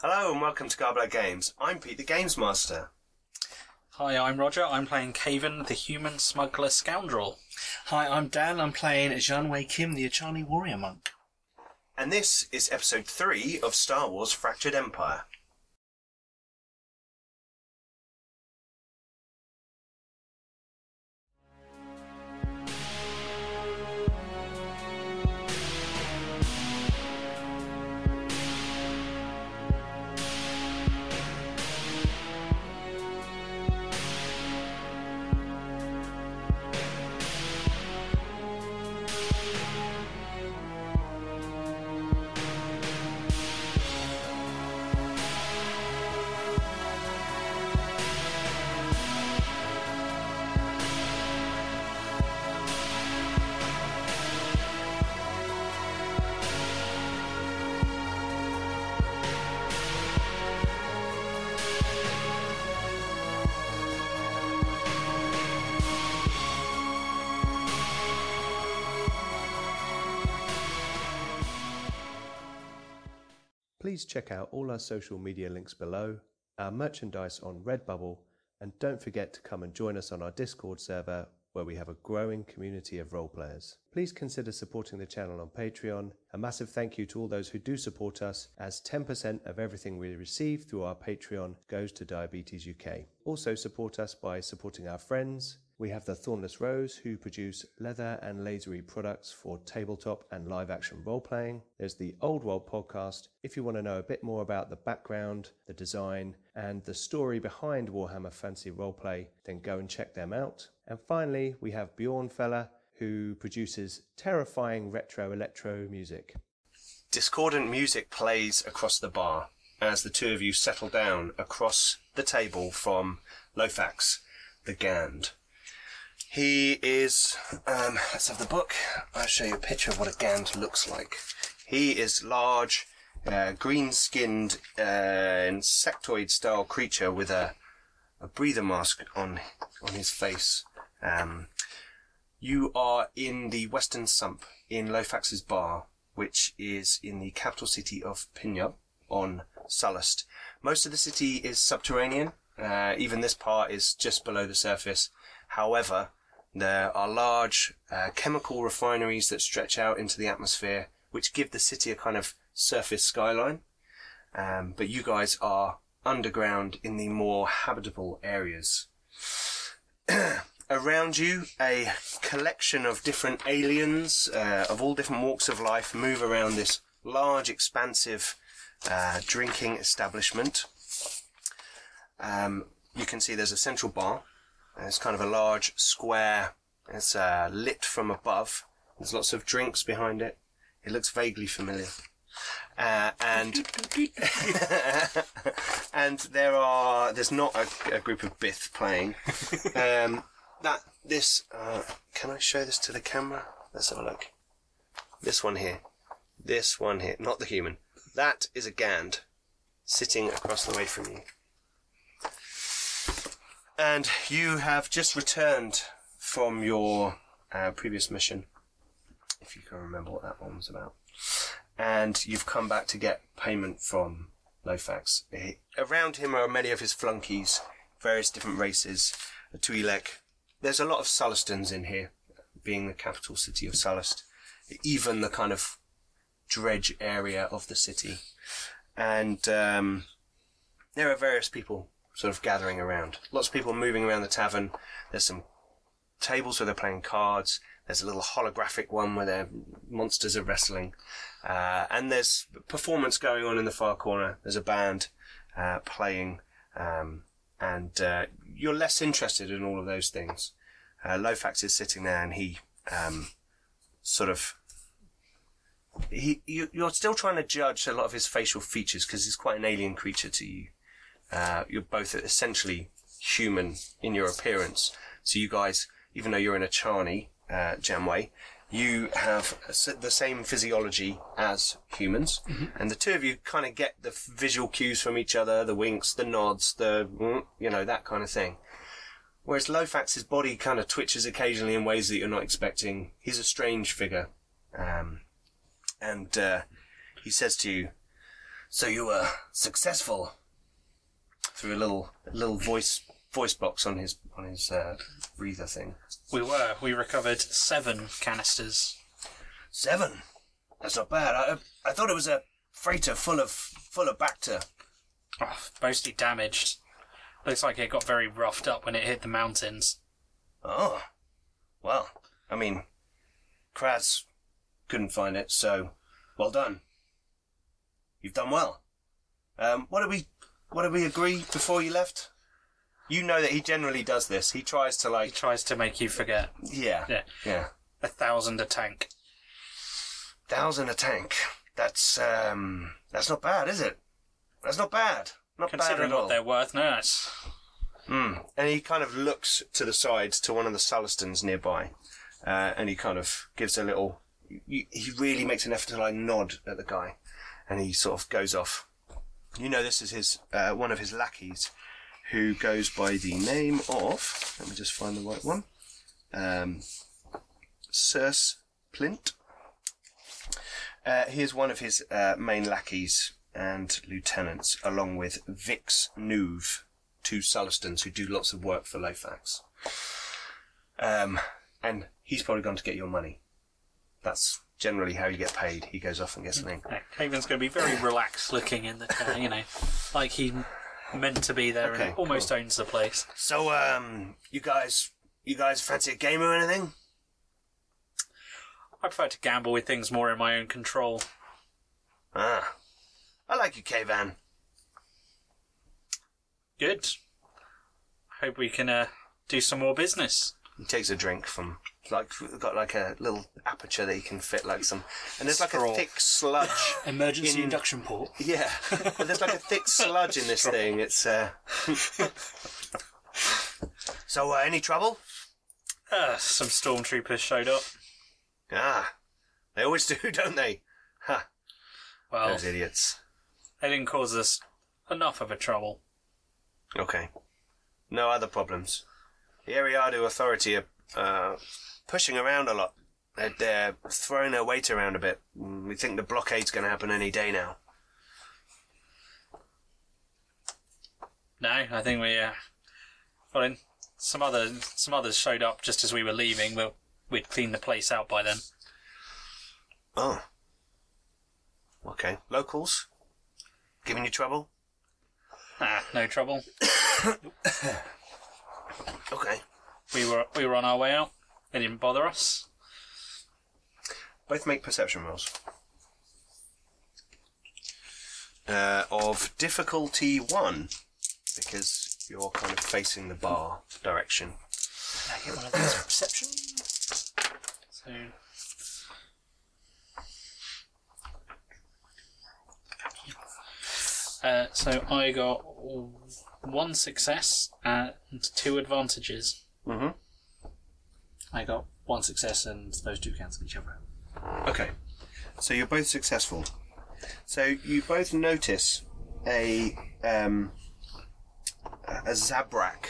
Hello and welcome to Garblow Games. I'm Pete the Games Master. Hi, I'm Roger. I'm playing Caven, the human smuggler scoundrel. Hi, I'm Dan. I'm playing Janwei Kim, the Echani warrior monk. And this is episode 3 of Star Wars Fractured Empire. Please check out all our social media links below, our merchandise on Redbubble, and don't forget to come and join us on our Discord server where we have a growing community of role players. Please consider supporting the channel on Patreon. A massive thank you to all those who do support us, as 10% of everything we receive through our Patreon goes to Diabetes UK. Also, support us by supporting our friends. We have the Thornless Rose, who produce leather and lasery products for tabletop and live action role playing. There's the Old World podcast. If you want to know a bit more about the background, the design, and the story behind Warhammer Fantasy Roleplay, then go and check them out. And finally, we have Bjorn Feller, who produces terrifying retro electro music. Discordant music plays across the bar as the two of you settle down across the table from Lofax, the Gand. He is, um, let's have the book. I'll show you a picture of what a Gand looks like. He is large, uh, green-skinned, uh, insectoid-style creature with a, a breather mask on on his face. Um, you are in the Western Sump in Lofax's bar, which is in the capital city of Pinyumb on Sullust. Most of the city is subterranean. Uh, even this part is just below the surface. However, there are large uh, chemical refineries that stretch out into the atmosphere, which give the city a kind of surface skyline. Um, but you guys are underground in the more habitable areas. Around you, a collection of different aliens uh, of all different walks of life move around this large, expansive uh, drinking establishment. Um, you can see there's a central bar. It's kind of a large square. It's uh, lit from above. There's lots of drinks behind it. It looks vaguely familiar. Uh, and and there are there's not a, a group of Bith playing. Um, that this uh, can I show this to the camera? Let's have a look. This one here, this one here, not the human. That is a Gand sitting across the way from you. And you have just returned from your uh, previous mission, if you can remember what that one was about. And you've come back to get payment from Lofax. He- Around him are many of his flunkies, various different races. Twi'lek. There's a lot of Sullustans in here, being the capital city of Sullust. Even the kind of dredge area of the city. And um, there are various people sort of gathering around. Lots of people moving around the tavern. There's some tables where they're playing cards. There's a little holographic one where their monsters are wrestling. Uh, and there's performance going on in the far corner. There's a band uh, playing. Um, and uh, you're less interested in all of those things. Uh, Lofax is sitting there and he um, sort of he you, you're still trying to judge a lot of his facial features because he's quite an alien creature to you. Uh, you're both essentially human in your appearance. So you guys, even though you're in a Charney, uh, Jamway, you have the same physiology as humans, and the two of you kind of get the visual cues from each other, the winks, the nods, the mm, you know that kind of thing. Whereas Lofax's body kind of twitches occasionally in ways that you're not expecting. He's a strange figure, um, and uh, he says to you, So you were successful through a little little voice voice box on his on his uh, breather thing. We were. We recovered seven canisters. Seven. That's not bad. I I thought it was a freighter full of full of Bacta. Oh, mostly damaged. Looks like it got very roughed up when it hit the mountains. Oh, well. I mean, Kraz couldn't find it, so well done. You've done well. Um, what did we what did we agree before you left? You know that he generally does this. He tries to He like tries to make you forget. yeah Yeah. yeah A thousand a tank. thousand a tank. That's um that's not bad, is it? That's not bad. Not bad Considering at all. what they're worth, no, that's Mm. And he kind of looks to the sides to one of the Sullustans nearby, uh, and he kind of gives a little. He he really makes an effort to like nod at the guy, and he sort of goes off. You know, this is his uh, one of his lackeys, who goes by the name of. Let me just find the right one. Um, Circe Plint. Uh, he is one of his uh, main lackeys and lieutenants, along with Vix Nuve two Sullustans who do lots of work for Lofax. Um, and he's probably gone to get your money. That's generally how you get paid. He goes off and gets something. yeah, Haven's going to be very relaxed looking in the car, you know, like he meant to be there Okay, and almost owns the place. So, um, you guys, you guys fancy a game or anything? I prefer to gamble with things more in my own control. Ah, I like you, K-Van. Good. Hope we can uh, do some more business. He takes a drink from like got like a little aperture that you can fit like some, and there's like Straw. a thick sludge. Emergency In- induction port. Yeah, but there's like a thick sludge in this thing. It's uh. so, uh, any trouble? Uh, some stormtroopers showed up. Ah, they always do, don't they? Ha, Well, those idiots. they didn't cause us enough of a trouble. Okay. No other problems. The Eriadu Authority are uh, pushing around a lot. They're, they're throwing their weight around a bit. Mm, We think the blockade's going to happen any day now. No, I think we. Uh, well, in some other some others showed up just as we were leaving. But we'd cleaned the place out by then. Oh. Okay. Locals? Giving you trouble? Ah, no trouble. Okay. We were we were on our way out. They didn't bother us. Both make perception rolls. Uh, of difficulty one, because you're kind of facing the bar direction. Can I get one of those perception? So. Uh, so I got one success and two advantages. Mm-hmm. I got one success and those two cancel each other out. Okay. So you're both successful. So you both notice a um, a Zabrak.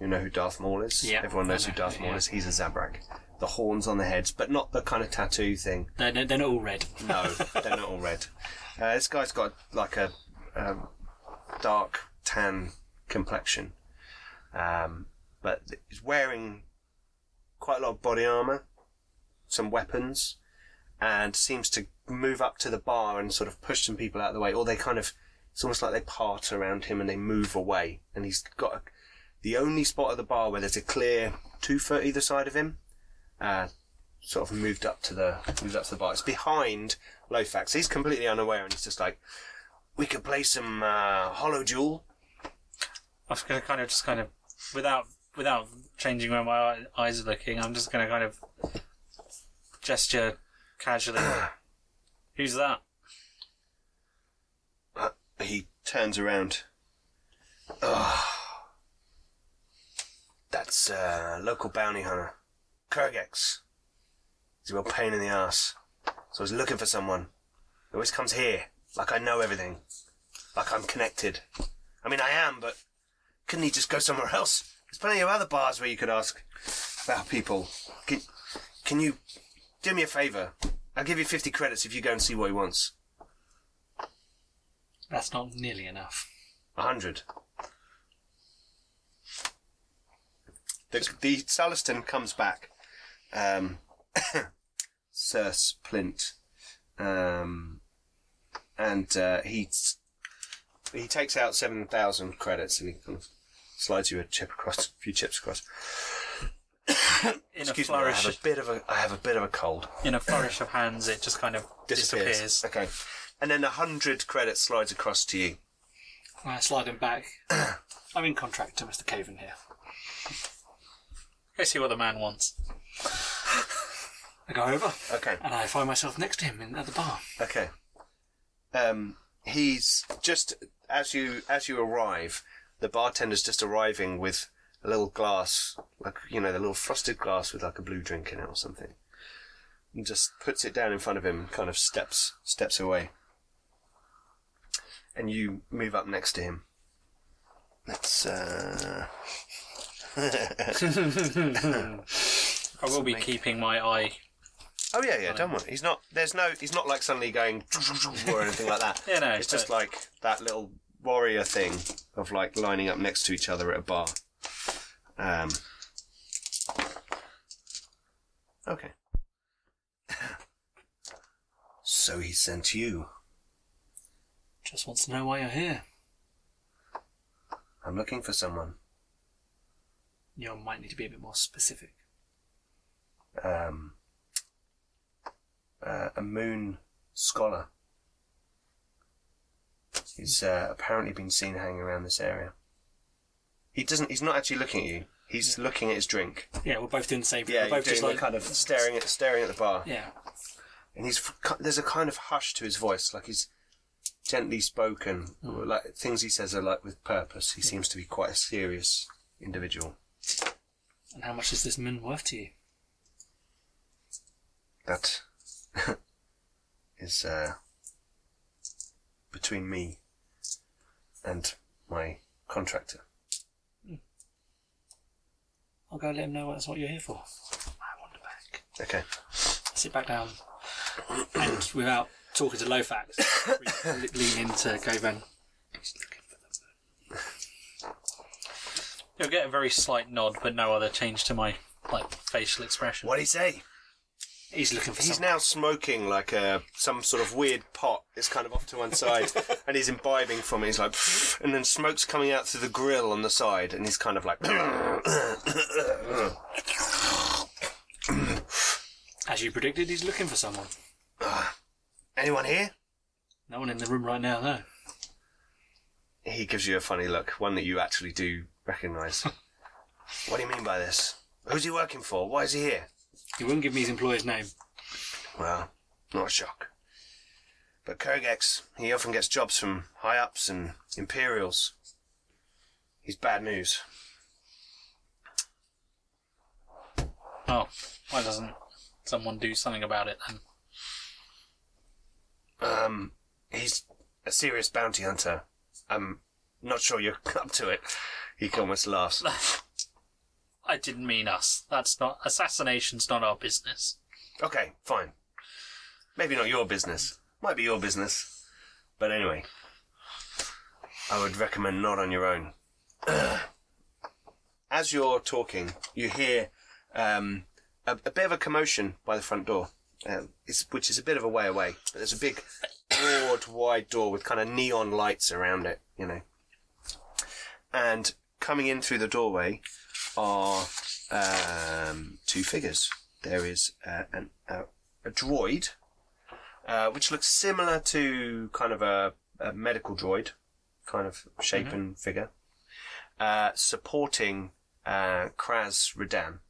You know who Darth Maul is? Yeah, Everyone knows I who Darth Maul yeah. is. He's a Zabrak. The horns on the heads, but not the kind of tattoo thing. They're, they're not all red. No, they're not all red. Uh, this guy's got like a um, dark tan complexion, um, but he's wearing quite a lot of body armor, some weapons, and seems to move up to the bar and sort of push some people out of the way. Or they kind of, it's almost like they part around him and they move away. And he's got a, the only spot at the bar where there's a clear two foot either side of him. Uh, sort of moved up to the moved up to the bar. It's behind Lofax. He's completely unaware, and he's just like, "We could play some uh, Hollow Duel." I was going to kind of just kind of without without changing where my eyes are looking. I'm just going to kind of gesture casually. Who's that? Uh, he turns around. Oh, that's uh, local bounty hunter, Kurgex. He's a real pain in the ass. So I was looking for someone. He always comes here, like I know everything, like I'm connected. I mean, I am, but couldn't he just go somewhere else? There's plenty of other bars where you could ask about people. Can, can you do me a favour? I'll give you 50 credits if you go and see what he wants. That's not nearly enough. A hundred. The, the comes back. Um, Sir Splint. Um, and uh, he he takes out seven thousand credits and he kind of slides you a chip across, a few chips across. In Excuse a me, I flourish, have a bit of a I have a bit of a cold. in a flourish of hands, it just kind of Disappears. Okay, and then a hundred credits slides across to you. I slide him back. I'm in contract to Mr. Caven here. Go see what the man wants. I go over Okay. and I find myself next to him in, at the bar. Okay. Um, he's just as you as you arrive, the bartender's just arriving with a little glass, like you know, the little frosted glass with like a blue drink in it or something, and just puts it down in front of him, and kind of steps steps away, and you move up next to him. Let's. Uh... I will be keeping my eye. Oh yeah, yeah. Don't worry. He's not. There's no. He's not like suddenly going or anything like that. Yeah, no, It's just like that little warrior thing of like lining up next to each other at a bar. Um. Okay. so he sent you. Just wants to know why you're here. I'm looking for someone. You might need to be a bit more specific. Um. Uh, a moon scholar. He's uh, apparently been seen hanging around this area. He doesn't. He's not actually looking at you. He's looking at his drink. Yeah, we're both doing the same thing. Yeah, we're you're both doing just the like kind of staring at staring at the bar, Yeah. and he's there's a kind of hush to his voice, like he's gently spoken. Like things he says are like with purpose. He seems to be quite a serious individual. And how much is this moon worth to you? That is uh, between me and my contractor. I'll go let him know that's what you're here for. I wander back. Okay. Sit back down. and without talking to Lofax, re- lean into Govan. He's looking for the You'll get a very slight nod, but no other change to my like facial expression. What would he say? He's looking for He's now smoking like a some sort of weird pot. It's kind of off to one side, and he's imbibing from it. He's like, and then smoke's coming out through the grill on the side, and he's kind of like, As you predicted, he's looking for someone. anyone here? No one in the room right now, no. He gives you a funny look, one that you actually do recognise. what do you mean by this? Who's he working for? Why is he here? He wouldn't give me his employer's name. Well, not a shock. But Kurgex, he often gets jobs from high ups and Imperials. He's bad news. Oh, why doesn't someone do something about it then? Um, he's a serious bounty hunter. I'm not sure you're up to it. He almost laughs. I didn't mean us. That's not assassination's not our business. Okay, fine. Maybe not your business. Might be your business. But anyway, I would recommend not on your own. As you're talking, you hear um, a, a bit of a commotion by the front door, it's, which is a bit of a way away. But there's a big, broad, wide door with kind of neon lights around it, you know. And coming in through the doorway are um, two figures. There is uh, an, uh, a droid, uh, which looks similar to kind of a, a medical droid, kind of shape and figure, uh, supporting uh, Kraz Redan.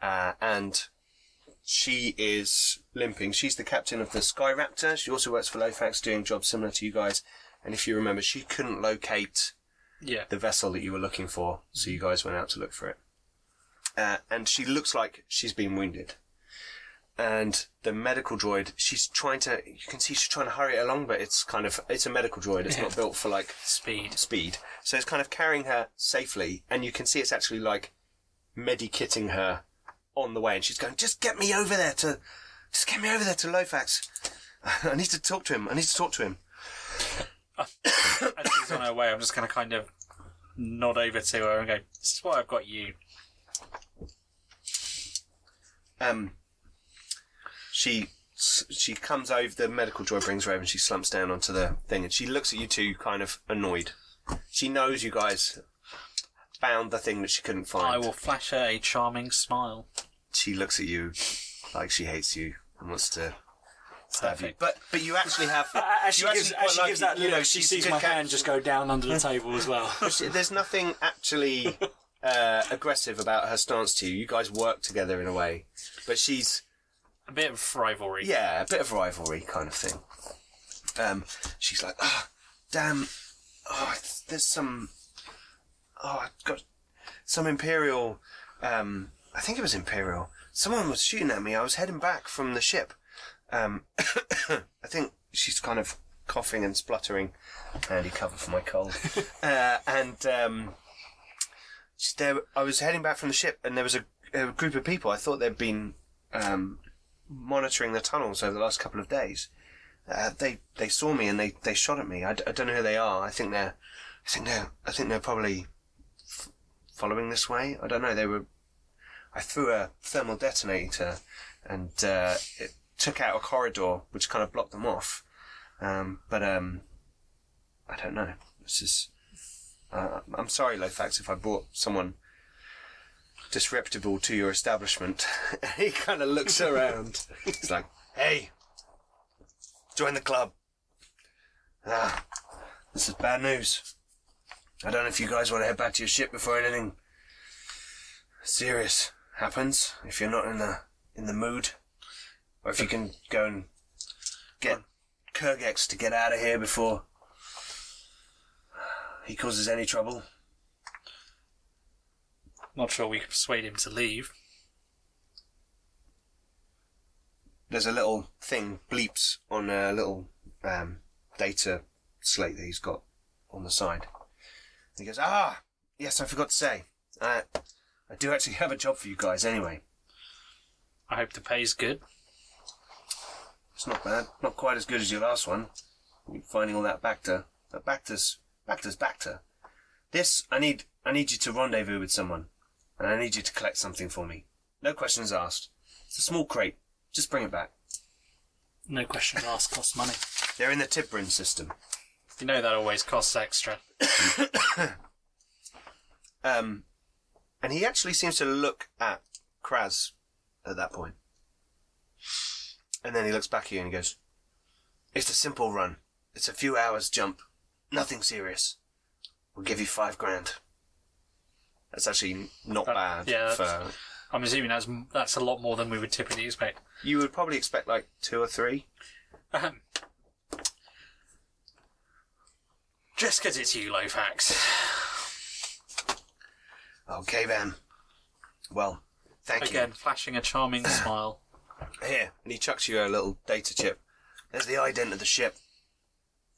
Uh, and she is limping. She's the captain of the Sky Raptor. She also works for Lofax, doing jobs similar to you guys. And if you remember, she couldn't locate Yeah. the vessel that you were looking for, so you guys went out to look for it. Uh, and she looks like she's been wounded. And the medical droid, she's trying to, you can see she's trying to hurry it along, but it's kind of, it's a medical droid. It's not built for like Speed. speed. So it's kind of carrying her safely, and you can see it's actually like medikitting her on the way. And she's going, just get me over there to, just get me over there to Lofax. I need to talk to him. I need to talk to him. As she's on her way, I'm just going to kind of nod over to her and go, "This is why I've got you." Um, she she comes over. The medical joy brings her over, and she slumps down onto the thing, and she looks at you two, kind of annoyed. She knows you guys found the thing that she couldn't find. I will flash her a charming smile. She looks at you like she hates you and wants to. Perfect. But but you actually have. As she you gives, actually as she quite gives that it, you look, know, she sees my cat. hand just go down under the table as well. There's nothing actually uh, aggressive about her stance to you. You guys work together in a way, but she's A bit of rivalry. yeah, a bit of rivalry kind of thing. Um, she's like, oh, damn, oh, there's some, oh, I've got some Imperial, um, I think it was Imperial. Someone was shooting at me. I was heading back from the ship. Um, I think she's kind of coughing and spluttering. Handy cover for my cold. uh, and um, there. I was heading back from the ship, and there was a, a group of people. I thought they'd been um, monitoring the tunnels over the last couple of days. Uh, they they saw me and they, they shot at me. I, d- I don't know who they are. I think they're I think they're I think they're probably f- following this way. I don't know. They were. I threw a thermal detonator and uh, it took out a corridor which kind of blocked them off. Um, but um, I don't know. This is. Uh, I'm sorry, Lofax, if I brought someone disreputable to your establishment. he kind of looks around. He's like, "Hey, join the club." Ah, this is bad news. I don't know if you guys want to head back to your ship before anything serious happens. If you're not in the in the mood, or if you can go and get Kurgex to get out of here before he causes any trouble. Not sure we can persuade him to leave. there's a little thing bleeps on a little um, data slate that he's got on the side. He goes, "Ah, yes, I forgot to say, I, I do actually have a job for you guys. Anyway, I hope the pay's good. It's not bad, not quite as good as your last one. Finding all that Bacta, but Bacta's Bacta's Bacta. This, I need, I need you to rendezvous with someone, and I need you to collect something for me. No questions asked. It's a small crate. Just bring it back. No questions asked, costs money. They're in the Tibrin system." You know that always costs extra. Um, and he actually seems to look at Kraz at that point. And then he looks back at you and he goes, It's a simple run. It's a few hours jump. Nothing serious. We'll give you five grand. That's actually not That- bad. yeah, for, that's- I'm assuming that's that's a lot more than we would typically expect. you would probably expect like two or three. Ahem. Just 'cause it's you, Lofax. Okay, then. Well, thank you. Again, flashing a charming smile. Here. And he chucks you a little data chip. There's the ident of the ship.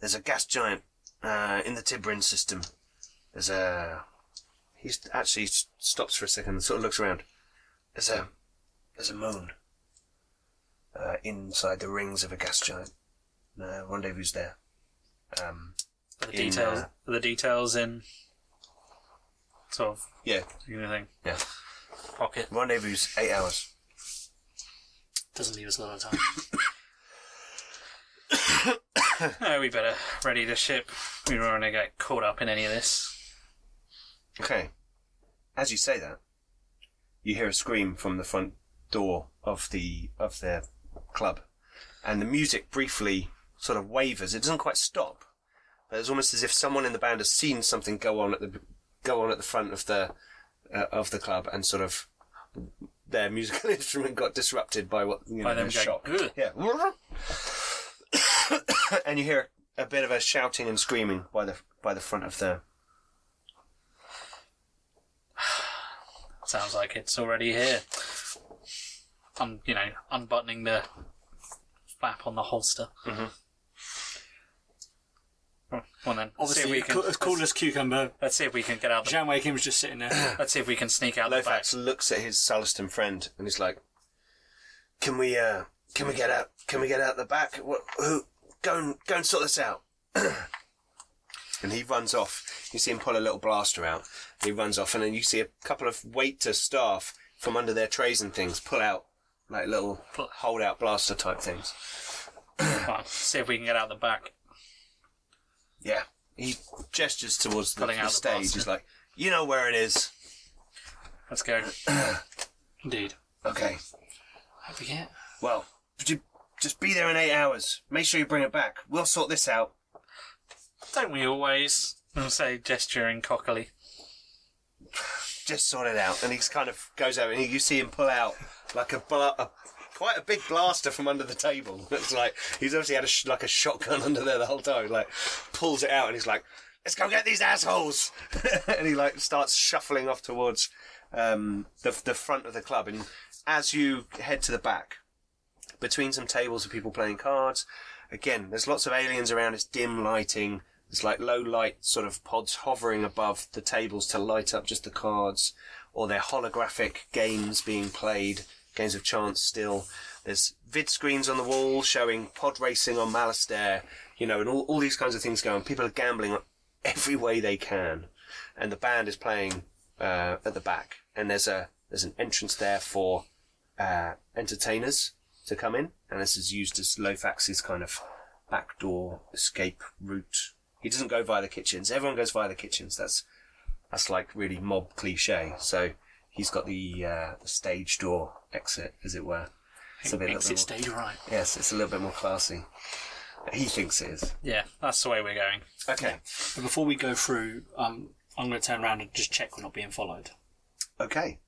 There's a gas giant uh, in the Tibrin system. There's a. He actually stops for a second and sort of looks around. There's a. There's a moon. Uh, inside the rings of a gas giant. Uh, rendezvous there. Um, Are the In, details, uh, are the details in sort of yeah, anything yeah. pocket. Rendezvous eight hours. Doesn't leave us a lot of time. No, we better ready the ship. We don't want to get caught up in any of this. Okay. As you say that, you hear a scream from the front door of the of their club, and the music briefly sort of wavers. It doesn't quite stop, but it's almost as if someone in the band has seen something go on at the go on at the front of the uh, of the club, and sort of their musical instrument got disrupted by what you know By them the shock. Yeah, and you hear a bit of a shouting and screaming by the by the front of the Sounds like it's already here. I'm, you know, unbuttoning the flap on the holster. Mhm. Well then, let's see if Obviously, we can. cool, as cool as cucumber. Let's see if we can get out. The, Jan Wakem was just sitting there. let's see if we can sneak out the back. Lofax looks at his Sullustan friend and he's like, "Can we, uh, can we get out? Can we get out the back? What? Who? Go and go and sort this out." and he runs off. You see him pull a little blaster out. He runs off, and then you see a couple of waiter staff from under their trays and things pull out like little hold out blaster type things. Right, see if we can get out the back. Yeah. He gestures towards the, Pulling the out the stage. blaster. He's like, "You know where it is." Let's go. Indeed. Okay. I forget. Well, would you just be there in eight hours? Make sure you bring it back. We'll sort this out. Don't we always? I'll say gesturing cockily. just sort it out. And he kind of goes over, and you see him pull out like a, bla- a quite a big blaster from under the table. It's like he's obviously had a sh- like a shotgun under there the whole time. Like pulls it out, and he's like, "Let's go get these assholes!" and he like starts shuffling off towards um, the the front of the club. And as you head to the back, between some tables of people playing cards. Again, there's lots of aliens around. It's dim lighting. It's like low light sort of pods hovering above the tables to light up just the cards, or they're holographic games being played, games of chance still. There's vid screens on the wall showing pod racing on Malastare, you know, and all, all these kinds of things going. People are gambling every way they can, and the band is playing uh, at the back. And there's a there's an entrance there for uh, entertainers to come in, and this is used as Lofax's kind of backdoor escape route. He doesn't go via the kitchens. Everyone goes via the kitchens. That's that's like really mob cliche. So he's got the uh, the stage door exit, as it were. It's a bit, Exit more, stage right. yes, it's a little bit more classy. He thinks it is. Yeah, that's the way we're going. Okay, But before we go through, um, I'm going to turn around and just check we're not being followed. okay.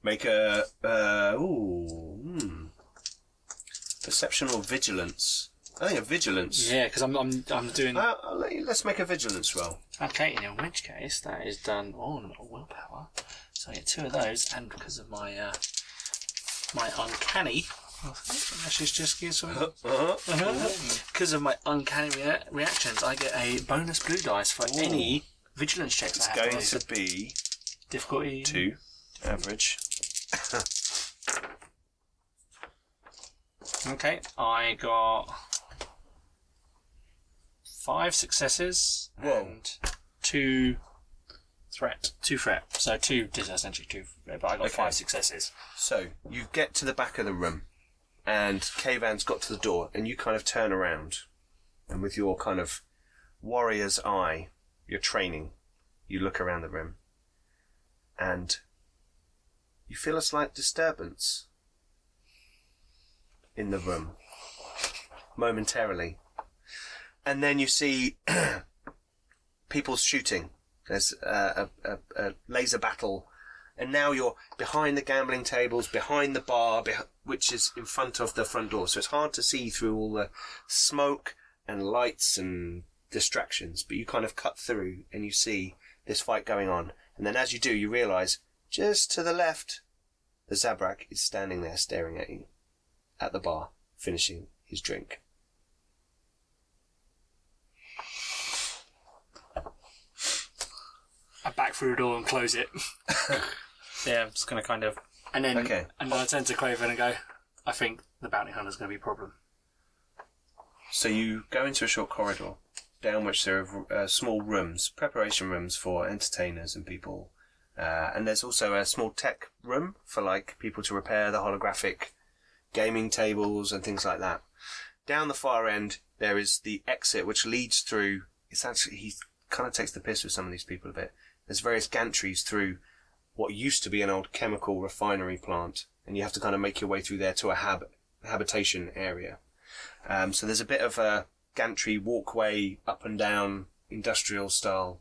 Make a uh, ooh, hmm. perception or vigilance. I think a vigilance. Yeah, because I'm, I'm, I'm doing. Uh, let let's make a vigilance roll. Okay, in which case that is done on willpower. So I get two of those, and because of my uh, my uncanny, just just give. Uh-huh. Because of my uncanny rea- reactions, I get a bonus blue dice for Ooh. any vigilance checks It's I have going to to be difficulty two average. Okay, I got five successes Whoa. and two threat. Two threat. So two, essentially two, but I got Okay. five successes. So you get to the back of the room, and Kavan's got to the door, and you kind of turn around, and with your kind of warrior's eye, your training, you look around the room, and you feel a slight disturbance in the room momentarily, and then you see people shooting. There's a, a, a, laser battle and now you're behind the gambling tables, behind the bar, which is in front of the front door. So it's hard to see through all the smoke and lights and distractions, but you kind of cut through and you see this fight going on. And then as you do, you realize just to the left, the Zabrak is standing there staring at you at the bar, finishing his drink. I back through the door and close it, Yeah, I'm just going to kind of. and then Okay. and then I turn to Craven and go, "I think the bounty hunter's going to be a problem." So you go into a short corridor, down which there are uh, small rooms, preparation rooms for entertainers and people. Uh, and there's also a small tech room for like people to repair the holographic gaming tables and things like that. Down the far end, there is the exit which leads through. It's actually he kind of takes the piss with some of these people a bit. There's various gantries through what used to be an old chemical refinery plant, and you have to kind of make your way through there to a hab- habitation area. Um, so there's a bit of a gantry walkway up and down industrial style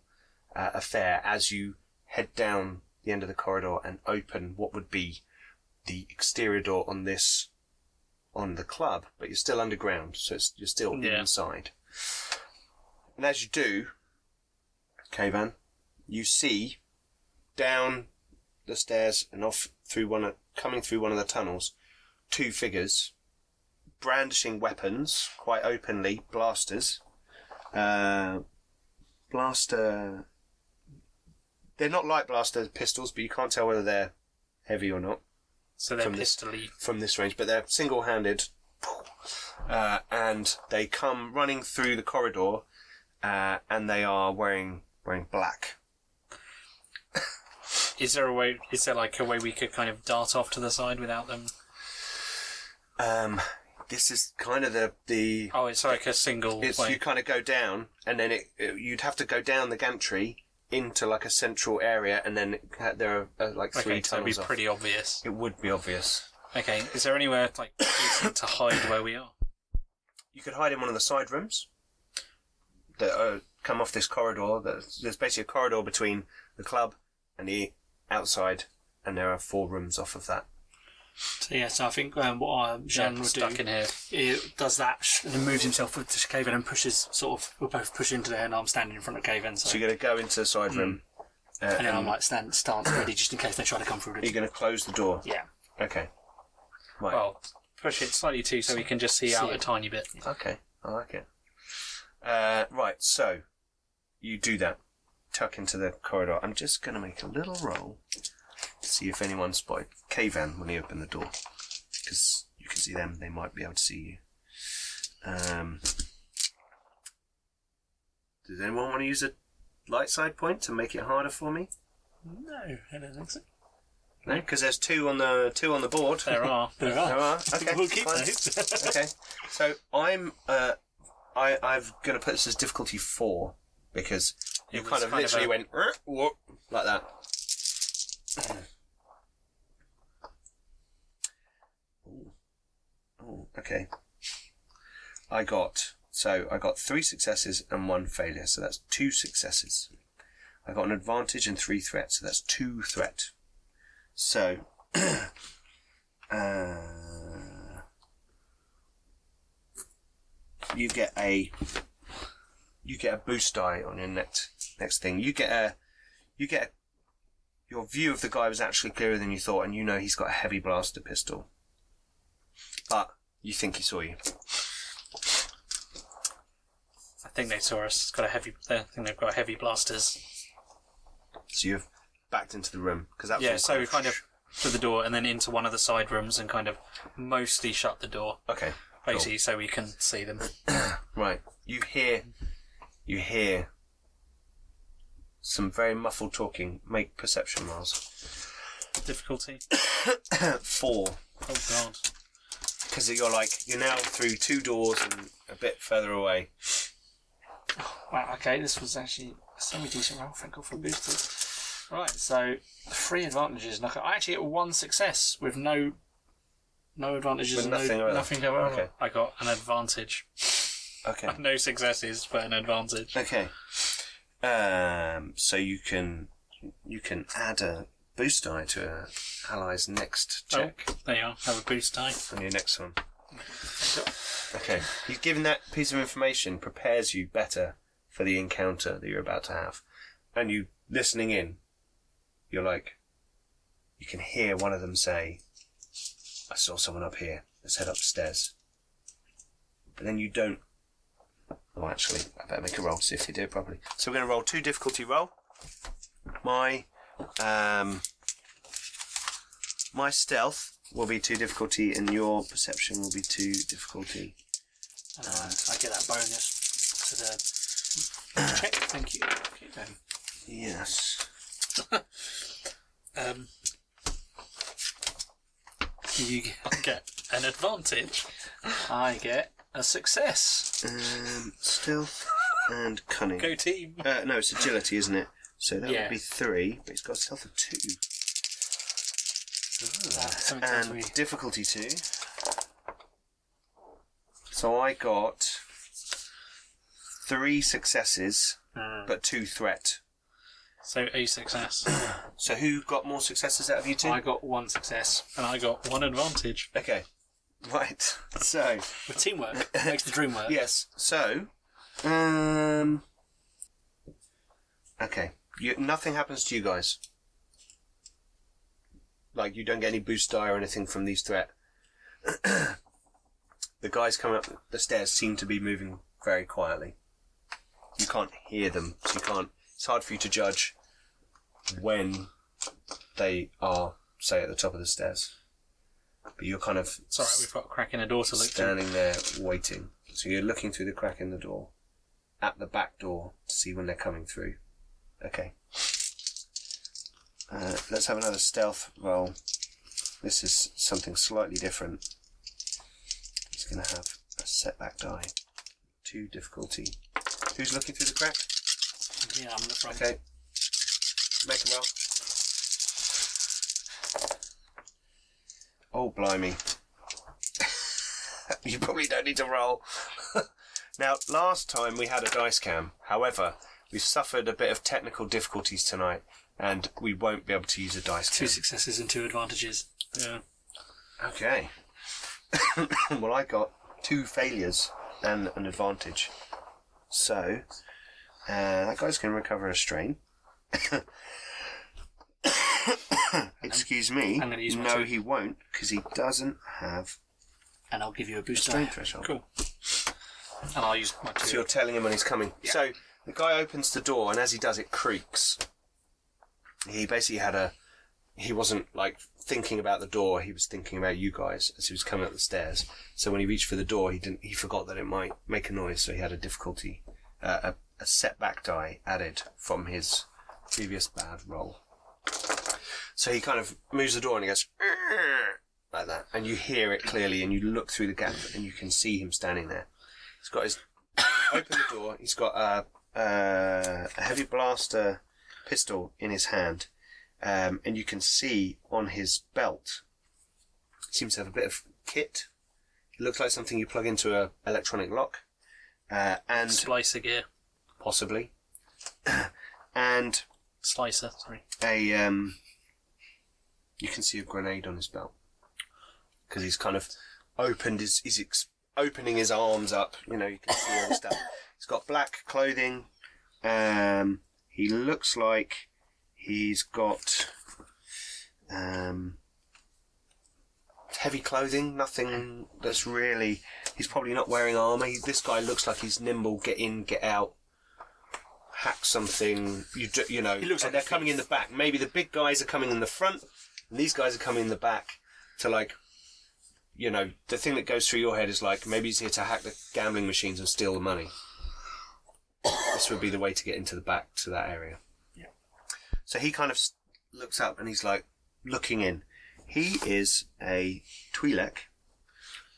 uh, affair as you head down the end of the corridor and open what would be the exterior door on this on the club, but you're still underground, so it's, you're still Yeah. inside. And as you do, Kavan, you see down the stairs and off through one of, coming through one of the tunnels, two figures brandishing weapons quite openly, blasters. Uh, blaster. They're not light blaster pistols, but you can't tell whether they're heavy or not So they're From this- pistol-y. from this range, but they're single handed. Uh, and they come running through the corridor uh, and they are wearing wearing black. Is there a way? Is there like a way we could kind of dart off to the side without them? Um, this is kind of the the Oh, it's like a single it's way. you kind of go down, and then it, it- you'd have to go down the gantry into like a central area, and then it, there are uh, like three okay, so it'd be tunnels. off. pretty obvious. It would be obvious. Okay, is there anywhere like to hide where we are? You could hide in one of the side rooms that uh, come off this corridor. There's, there's basically a corridor between the club and the outside, and there are four rooms off of that. So yeah, so I think um, what uh, Jean Yeah, would stuck do in here. he does that sh- and then moves himself up to Caven and pushes sort of we'll both push into there and I'm standing in front of Caven so, So you're going to go into the side room, uh, and then and I'm like stand stance ready just in case they try to come through you're the going to close the door. Yeah. Okay. Right. Well, push it slightly too, so we can just see, See out a tiny bit. Okay, I like it. Uh, right, so you do that. Tuck into the corridor. I'm just going to make a little roll see if anyone spotted Kavan when he opened the door. Because you can see them, they might be able to see you. Um, does anyone want to use a light side point to make it harder for me? No, I don't think so. No, because there's two on the two on the board. There are. There are. There are. are. Okay, we'll keep fine. those. okay. So I'm uh I I'm gonna put this as difficulty four because you kind of kind of literally a- went "Er, whoop," like that. Ooh. Ooh, okay. I got so I got three successes and one failure, so that's two successes. I got an advantage and three threats, so that's two threat. So uh, you get a you get a boost die on your next next thing. You get a you get a, your view of the guy was actually clearer than you thought, and you know he's got a heavy blaster pistol, but you think he saw you. I think they saw us. It's got a heavy. I think they've got heavy blasters. So you've backed into the room because that was Yeah, so we kind of through the door and then into one of the side rooms and kind of mostly shut the door, okay. basically, so we can see them. Right. You hear, you hear some very muffled talking. Make perception rolls. Difficulty. Oh, Four. Oh god. Because you're like, you're now through two doors and a bit further away. Oh, wow, okay, this was actually a semi decent roll. Thank God for a booster. Right, so three advantages. and I actually get one success with no no advantages With and nothing no, around. nothing going on. Okay. I got an advantage. Okay. No successes, but an advantage. Okay. Um, so you can you can add a boost die to a ally's next check Oh, there you are. Have a boost die. on your next one. Okay. He's given that piece of information prepares you better for the encounter that you're about to have. And you listening in, you're like you can hear one of them say, I saw someone up here. Let's head upstairs. But then you don't Oh actually, I better make a roll to see if they do it properly. So we're gonna roll two difficulty roll. My um my stealth will be two difficulty and your perception will be two difficulty. And uh, I get that bonus to the check. Thank you. Okay, going. Yes. Um, You get an advantage. I get a success. Um, stealth and cunning. Go team. Uh, no, it's agility, isn't it? So that Yeah. would be three, but it's got stealth of two. Something And me difficulty two. So I got three successes, but two threat. So a success, So who got more successes out of you two? I got one success. and I got one advantage. Okay. Right. So With teamwork makes the dream work. yes. So um. Okay. You, nothing happens to you guys. Like you don't get any boost die or anything from these threat. the guys coming up the stairs seem to be moving very quietly. You can't hear them, so you can't. It's hard for you to judge when they are, say, at the top of the stairs. But you're kind of It's alright, we've got a crack in a door to look through. standing there waiting. So you're looking through the crack in the door. at the back door to see when they're coming through. Okay. Uh, let's have another stealth roll. This is something slightly different. He's going to have a setback die. Two difficulty. Who's looking through the crack? Yeah, I'm in the front. Okay. Make a roll. Oh, blimey. you probably don't need to roll. now, last time we had a dice cam. However, we've suffered a bit of technical difficulties tonight, and we won't be able to use a dice Two cam. successes and two advantages. Yeah. Okay. well, I got two failures and an advantage. So, uh, that guy's going to recover a strain. Excuse me. I'm gonna use my no, two. he won't, because he doesn't have And I'll give you a a boost strain die. threshold. Cool. And I'll use my So two. you're telling him when he's coming. Yeah. So the guy opens the door, and as he does, it creaks. He basically had a. He wasn't like thinking about the door. He was thinking about you guys as he was coming up the stairs. So when he reached for the door, he didn't. He forgot that it might make a noise, so he had a difficulty, uh, a, a setback die added from his previous bad roll. So he kind of moves the door and he goes "Arr!" like that, and you hear it clearly, and you look through the gap, and you can see him standing there. He's got his open the door. He's got a, a, a heavy blaster pistol in his hand, um, and you can see on his belt. He seems to have a bit of kit. It looks like something you plug into a electronic lock, uh, and Slicer gear. possibly, and Slicer, sorry. a um, you can see a grenade on his belt because he's kind of opened his he's ex- opening his arms up. You know, you can see all the stuff. He's got black clothing. Um, he looks like he's got um, heavy clothing. Nothing that's really. He's probably not wearing armor. This guy looks like he's nimble. Get in, get out. Hack something. You do, you know. He looks like they're coming in the back. Maybe the big guys are coming in the front, and these guys are coming in the back to like. You know, the thing that goes through your head is like maybe he's here to hack the gambling machines and steal the money. this would be the way to get into the back to that area. Yeah. So he kind of looks up and he's like looking in. He is a Twi'lek,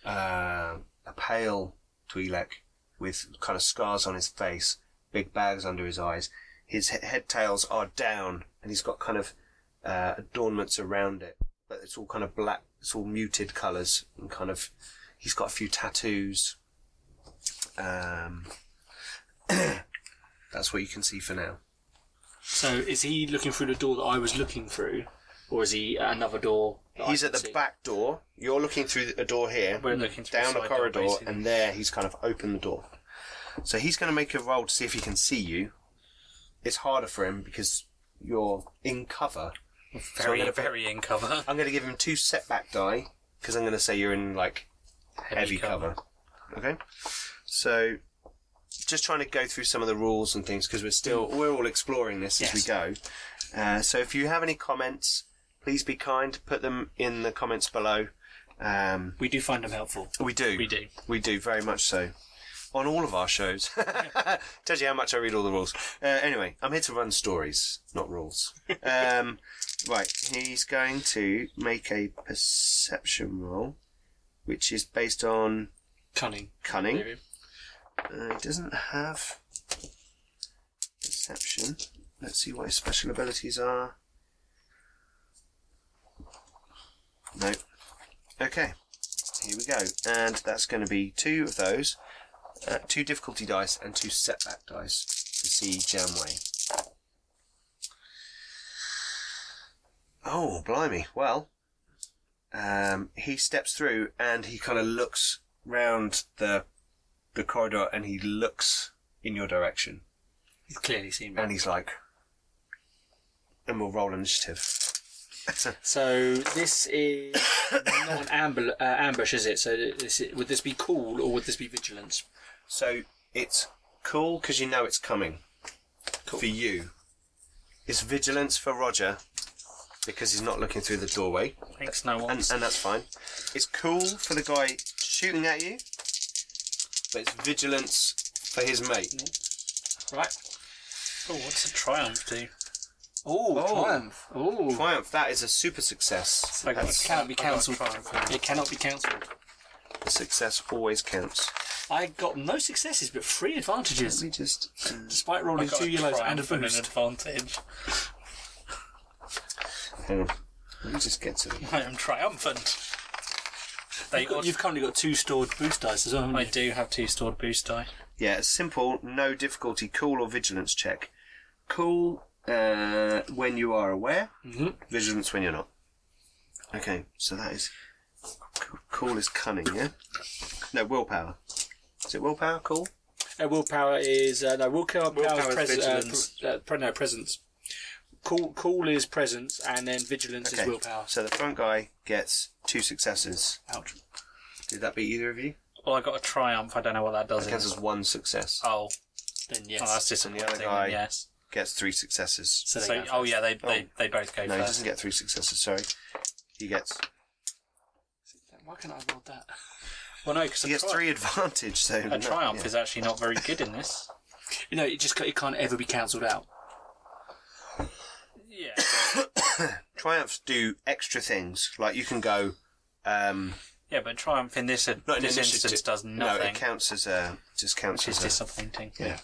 uh, a pale Twi'lek with kind of scars on his face, big bags under his eyes. His he- head tails are down, and he's got kind of uh, adornments around it, but it's all kind of black. It's all muted colours and kind of. He's got a few tattoos. Um, that's what you can see for now. So is he looking through the door that I was looking through? Or is he at another door? that I He's can at the see? back door. You're looking through a door here, We're looking through down the a side door, corridor, basically. and there he's kind of opened the door. So he's going to make a roll to see if he can see you. It's harder for him because you're in cover. So Very, gonna- in cover. I'm going to give him two setback die because I'm going to say you're in like heavy, cover. Okay. So just trying to go through some of the rules and things because we're still we're all exploring this as we go. Uh, so if you have any comments, please be kind. Put them in the comments below. Um, We do find them helpful. we do. We do. We do very much so. On all of our shows. Tells you how much I read all the rules. Uh, anyway, I'm here to run stories, not rules. Um, right, he's going to make a perception roll, which is based on Cunning. cunning. Maybe. Uh, he doesn't have perception. Let's see what his special abilities are. No. Okay. Here we go. And that's going to be two of those. Uh, two difficulty dice and two setback dice to see Janway. Oh, blimey. Well, um, he steps through and he kind of looks round the the corridor and he looks in your direction He's clearly seen me. and he's like, and we'll roll initiative. So this is not an ambu- uh, ambush, is it? So this would this be cool or would this be vigilance? So it's cool because you know it's coming for you. It's vigilance for Roger because he's not looking through the doorway, Thanks, no one. and, and that's fine. It's cool for the guy shooting at you, but it's vigilance for his mate. Right. Oh, what's a triumph do? Oh, Oh. triumph. Oh, Triumph, that is a super success. I it cannot be I got a cancelled. It cannot be cancelled. Success always counts. I got no successes, but three advantages, Let me just. Mm. despite rolling two a yellows and a triumph and an boost. advantage. Hang on. Let me just get to them. I am triumphant. They You've, got, you've currently got two stored boost dice as well. haven't I you? do have two stored boost die. Yeah, a simple, no difficulty, cool or vigilance check. Cool uh, when you are aware, Mhm. vigilance when you're not. Okay, so that is. Cool is cunning, yeah? No, willpower. Is it willpower? Cool? Uh, willpower is uh, no willpower. Willpower Willpower is is pres- uh, vigilance. pr- uh, pre- no presence. Cool, cool is presence, and then vigilance Okay, is willpower. so the front guy gets two successes. Ouch. Did that beat either of you? Well, I got a triumph. I don't know what that does. It counts as one success. Oh, Then oh, yes. that's disappointing. other guy- Yes. Gets three successes. so So, go oh yeah, they, they, Oh. they both go No, he doesn't get three successes, sorry. He gets Why can't I roll that? Well, no, because he gets three advantage, so A no, triumph yeah. is actually not very good in this. You know, it just it can't ever be cancelled out. Yeah. but- Triumphs do extra things. Like you can go um yeah, but triumph in this, not in this initiative. instance does nothing. No, it counts as a just counts which is as a disappointing. Yeah.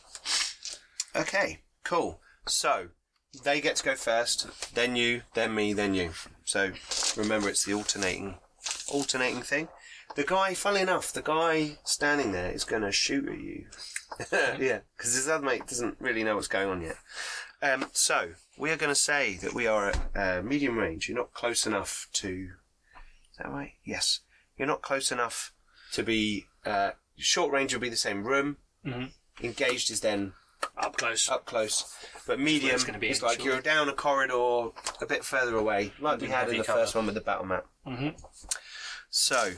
Okay, cool. So they get to go first, then you, then me, then you. So remember, it's the alternating, alternating thing. The guy, funnily enough, the guy standing there is going to shoot at you. yeah, because his other mate doesn't really know what's going on yet. Um, so we are going to say that we are at uh, medium range. You're not close enough to. Is that right? Yes. You're not close enough to be. Uh, short range will be the same room. Mhm. Engaged is then Up close. up close, but medium gonna be is in like you're down a corridor a bit further away, like we had in the cover. first one with the battle map. Mhm. So,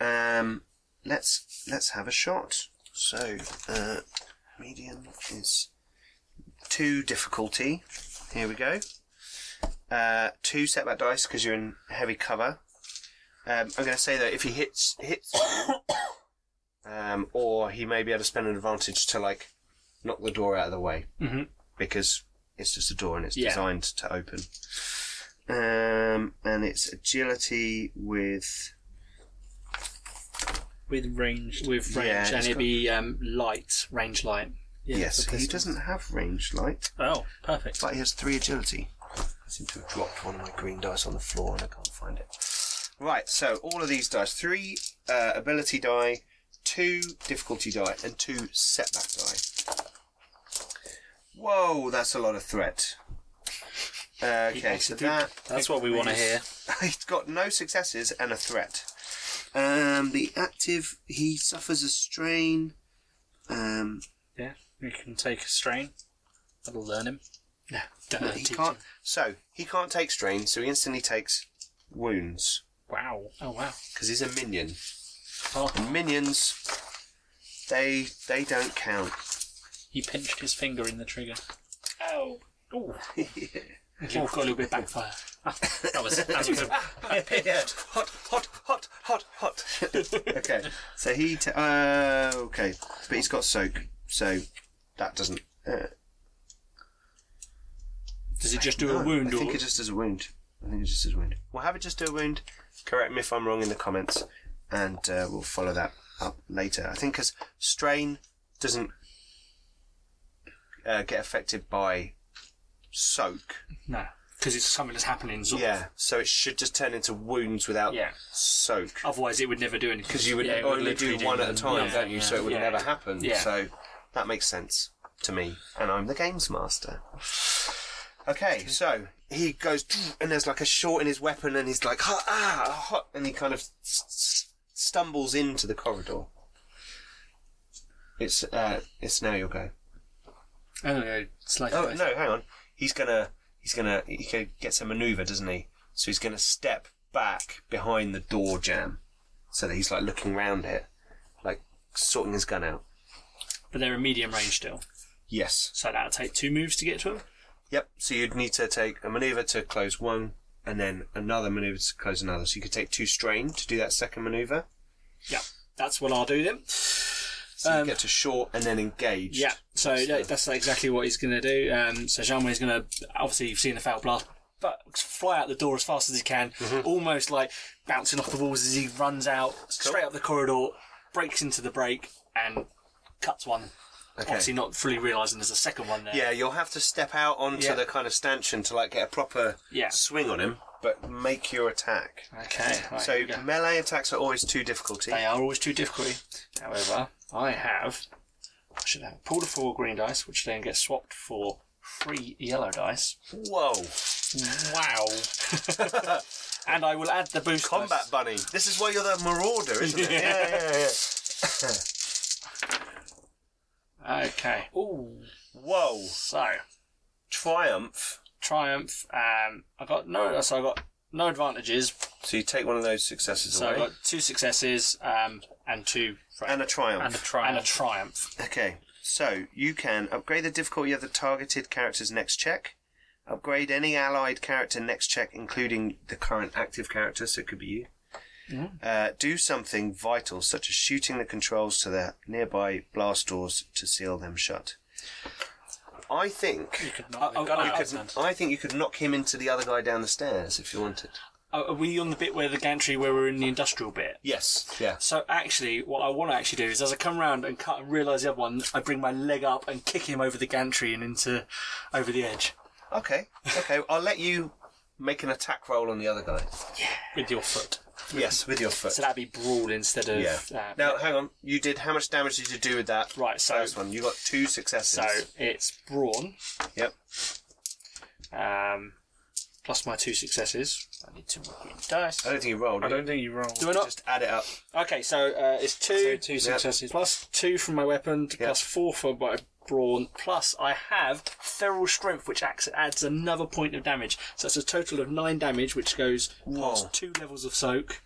um, let's let's have a shot. So, uh, medium is two difficulty. Here we go. Uh, two setback dice because you're in heavy cover. Um, I'm going to say that if he hits hits, um, or he may be able to spend an advantage to like knock the door out of the way Mhm. because it's just a door and it's Yeah. designed to open. Um, and it's agility with With range. With range, Yeah, and it'd be um, light, range light. yes. He doesn't have range light, Oh, perfect. but he has three agility. I seem to have dropped one of my green dice on the floor and I can't find it. Right, so all of these dice: three uh, ability die, two difficulty die, and two setback die. Whoa, that's a lot of threat. Uh, okay, so that That's what we want to hear. he's got no successes and a threat. Um, the active, he suffers a strain. Um, Yeah, we can take a strain. That'll learn him. No, don't no, he can't. him. So he can't take strain, so he instantly takes wounds Wow. Oh wow. because he's a minion. Oh, And minions, they they don't count. He pinched his finger in the trigger. Oh. Ooh. You've got a little bit of backfire. That was, that was a, yeah, hot, hot, hot, hot, hot. okay, so he. T- uh, okay, but he's got soak, so that doesn't. Uh, Does it just do no, a wound I think or? it just does a wound. I think it just does a wound. We'll have it just do a wound. Correct me if I'm wrong in the comments, and uh, we'll follow that up later. I think because strain doesn't uh, get affected by soak. No, because it's something that's happening. Sort Yeah, so it should just turn into wounds without Yeah. soak. Otherwise, it would never do anything. Because you would Yeah, would only do one at a time, Yeah, don't you? So it would never happen. Yeah. So that makes sense to me, and I'm the games master. Okay, so he goes, and there's like a short in his weapon, and he's like, ah, ah, and he kind of s- s- stumbles into the corridor. It's uh, it's now your go. Oh no, slightly. Oh no, hang on. He's gonna he's gonna he ca- gets a maneuver, doesn't he? So he's gonna step back behind the door jamb, so that he's like looking round it, like sorting his gun out. But they're a medium range still, Yes. so that'll take two moves to get to him. Yep. So you'd need to take a maneuver to close one, and then another maneuver to close another. So you could take two strain to do that second maneuver. Yeah, that's what I'll do then. So you Um, get to short and then engaged. Yeah, so that, that's exactly what he's going to do. Um, so Jean is going to, obviously, you've seen the foul blast, but fly out the door as fast as he can, Mm-hmm. almost like bouncing off the walls as he runs out, straight up the corridor, breaks into the break, and cuts one. Okay. Obviously, not fully realising there's a second one there. Yeah, you'll have to step out onto Yeah. the kind of stanchion to like get a proper Yeah. swing on him, but make your attack. Okay. Right, so melee attacks are always two difficulty. They are always too difficult. However, I have. I should have pulled a four green dice, which then gets swapped for three yellow dice. Whoa! Wow. and I will add the boost Combat dice. bunny. This is why you're the marauder, isn't it? yeah, yeah, yeah. Okay. Ooh. Whoa! So Triumph. triumph. Um, I got no. So I got no advantages. So you take one of those successes away. So I away. got two successes. Um, and two. And a triumph. And a triumph. And a triumph. Okay, so you can upgrade the difficulty of the targeted character's next check, upgrade any allied character next check, including the current active character, so it could be you. Uh, do something vital, such as shooting the controls to the nearby blast doors to seal them shut. I think You could knock Uh, the gun out you of you his could. I think you could knock him into the other guy down the stairs if you wanted. Are we on the bit where the gantry where we're in the industrial bit? Yes. Yeah. So actually, what I want to actually do is, as I come round and cut and realise the other one, I bring my leg up and kick him over the gantry and into over the edge. Okay. Okay. I'll let you make an attack roll on the other guy. with your foot. Yes, with your foot. So that'd be brawl instead of. Yeah. Uh, Now, hang on. You did how much damage did you do with that Right, so- first one? You got two successes. so it's brawn Yep. um, plus my two successes. I need two more green dice. I don't think you rolled. I don't think you rolled. Do I not? Just add it up. Okay, so uh, it's two, So two successes. plus two from my weapon, plus four for my brawn, plus I have feral strength, which acts, adds another point of damage. So it's a total of nine damage, which goes Whoa. past two levels of soak.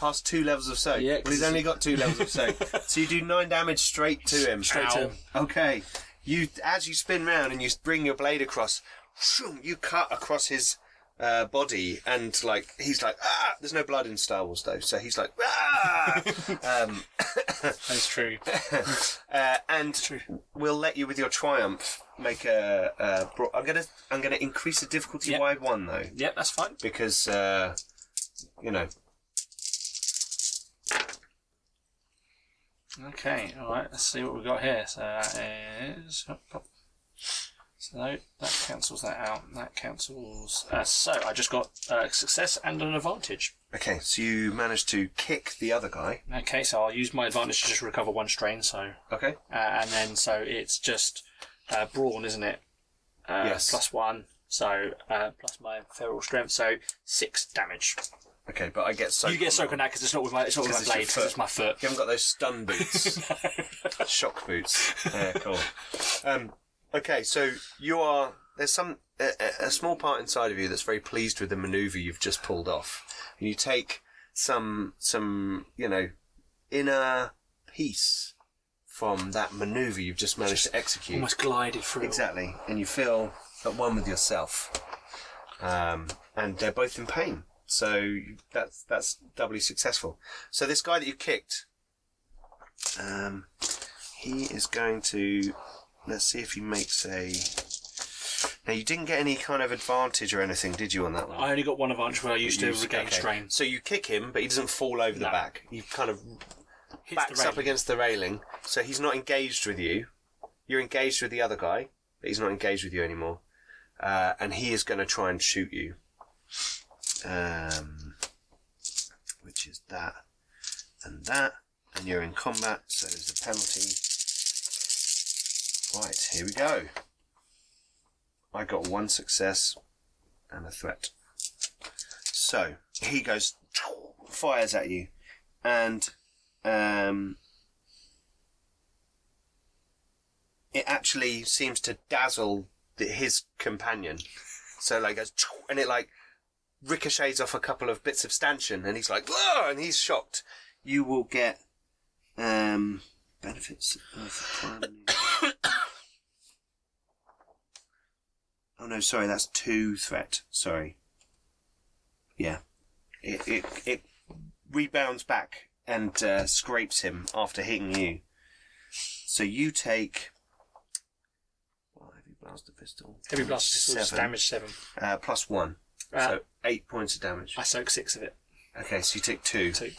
Past two levels of soak. Yeah, well, he's 'cause- only got two levels of soak. so you do nine damage straight to him. Straight to Ow. him. Okay. You as you spin round and you bring your blade across, shroom, you cut across his uh, body and like he's like ah. There's no blood in Star Wars though, so he's like ah. um, That's true. uh, and we'll let you with your triumph make a. a bro- I'm gonna I'm gonna increase the difficulty Yep. by one though Yep, that's fine. because uh, you know Okay, alright, let's see what we've got here. So that is. So that cancels that out. That cancels. Uh, so I just got uh, success and an advantage. Okay, so you managed to kick the other guy. Okay, so I'll use my advantage to just recover one strain. So Okay. uh, and then so it's just uh, brawn, isn't it? Uh, Yes. Plus one. So uh, plus my feral strength. So six damage. Okay, but I get soaked. you get on that on that because it's not with my it's not with my it's your blade. 'cause foot. it's my foot. You haven't got those stun boots, shock boots. Yeah, cool. Um, okay, so you are there's some a, a- small part inside of you that's very pleased with the manoeuvre you've just pulled off, and you take some some you know inner peace from that manoeuvre you've just managed to execute. Almost glided through. Exactly, and you feel at one with yourself, um, and they're both in pain. So that's that's doubly successful. So this guy that you kicked, um, he is going to. Let's see if he makes a. Now you didn't get any kind of advantage or anything, did you, on that one? I only got one advantage where I used to regain okay. strain. So you kick him, but he doesn't fall over the No. back. He kind of Hits backs up railing. against the railing, so he's not engaged with you. You're engaged with the other guy, but he's not engaged with you anymore. Uh, and he is going to try and shoot you. Um, which is that and that. And you're in combat, so there's a penalty. Right, here we go. I got one success and a threat. So he goes, fires at you, and um, it actually seems to dazzle the, his companion. So like goes, and it like ricochets off a couple of bits of stanchion, and he's like, and he's shocked. You will get um, benefits of primary. Oh no, sorry, that's two threat. Sorry. Yeah, it it it rebounds back and uh, scrapes him after hitting you. So you take. What heavy blaster pistol? Heavy blaster pistol is Seven. damage seven. Uh, plus one. Uh, so eight points of damage. I soak six of it. Okay, so you take two. Two.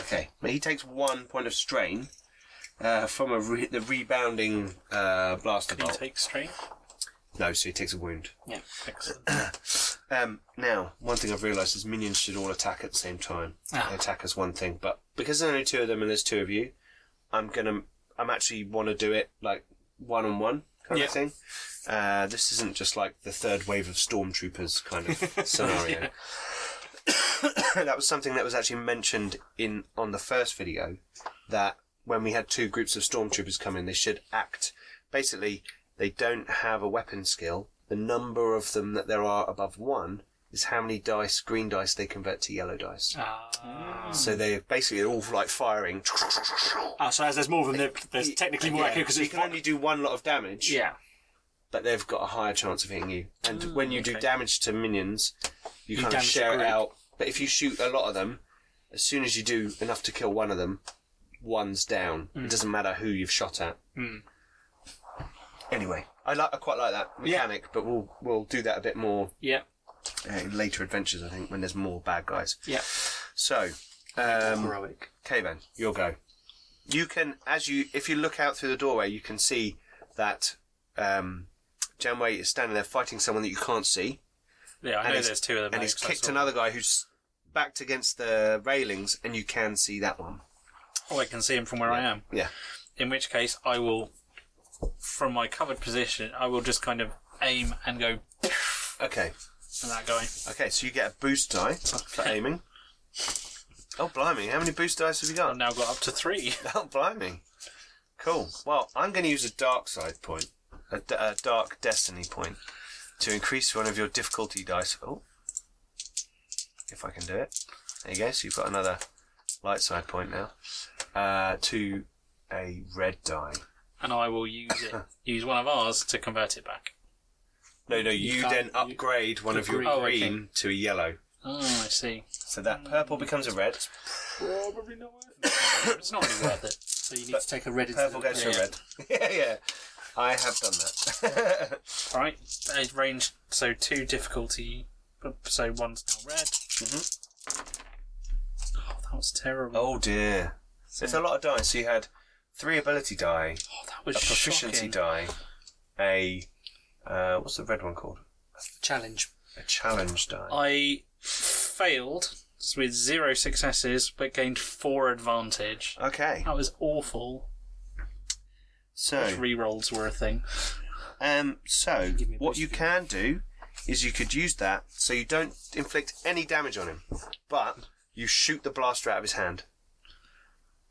Okay, but he takes one point of strain uh, from a re- the rebounding uh, blaster Can you bolt. take strain? No, so he takes a wound. Yeah. Excellent. Um, now, one thing I've realised is minions should all attack at the same time. Ah. They attack as one thing, but because there's only two of them and there's two of you, I'm gonna, I'm actually want to do it like one on one kind Yeah. of thing. Uh, this isn't just like the third wave of stormtroopers kind of scenario. that was something that was actually mentioned in on the first video that when we had two groups of stormtroopers come in, they should act. Basically, they don't have a weapon skill. The number of them that there are above one is how many dice, green dice, they convert to yellow dice. Ah. So they're basically all like firing. Oh, so as there's more of them, there- there's technically more Yeah, accurate because you it's can only do one lot of damage. Yeah. but they've got a higher chance of hitting you. And when you do damage to minions, you, You kind of share it out. But if you shoot a lot of them, as soon as you do enough to kill one of them, one's down. It doesn't matter who you've shot at. Mm. Anyway, I like I quite like that mechanic, but we'll we'll do that a bit more Yeah. uh, in later adventures. I think when there's more bad guys. Yeah. So, um, Heroic. Okay, Ben, you'll go. You can, as you, if you look out through the doorway, you can see that um, Janway is standing there fighting someone that you can't see, Yeah, I know he's- there's two of them. and he's I kicked saw another guy who's backed against the railings, and you can see that one. Oh, I can see him from where I am. Yeah. In which case, I will, from my covered position, I will just kind of aim and go Okay. at that guy. Okay. So you get a boost die for aiming. Oh blimey! How many boost dice have you got? I've now got up to three. Oh blimey! Cool. Well, I'm going to use a dark side point, a, d- a dark destiny point, to increase one of your difficulty dice. Oh, if I can do it. There you go. So you've got another light side point now. Uh, to a red die. And I will use it. use one of ours to convert it back. No, no. You, can't- then you- upgrade one of your green. Oh, okay. to a yellow. Oh, I see. So that purple becomes a red. Probably not worth it. It's not really worth it. So you need to take a red into Purple the goes to a Yeah. red. yeah, yeah. I have done that. All right, uh, range. So two difficulty. So one's now red. Mhm. Oh, that was terrible. oh dear. It's a lot of dice. So you had three ability die, Oh, that was a proficiency shocking. die, a uh, what's the red one called? challenge. A challenge die. I failed with zero successes, but gained four advantage. Okay, That was awful. so Rerolls were a thing. um, so give me a what boost you can do is you could use that so you don't inflict any damage on him, but you shoot the blaster out of his hand.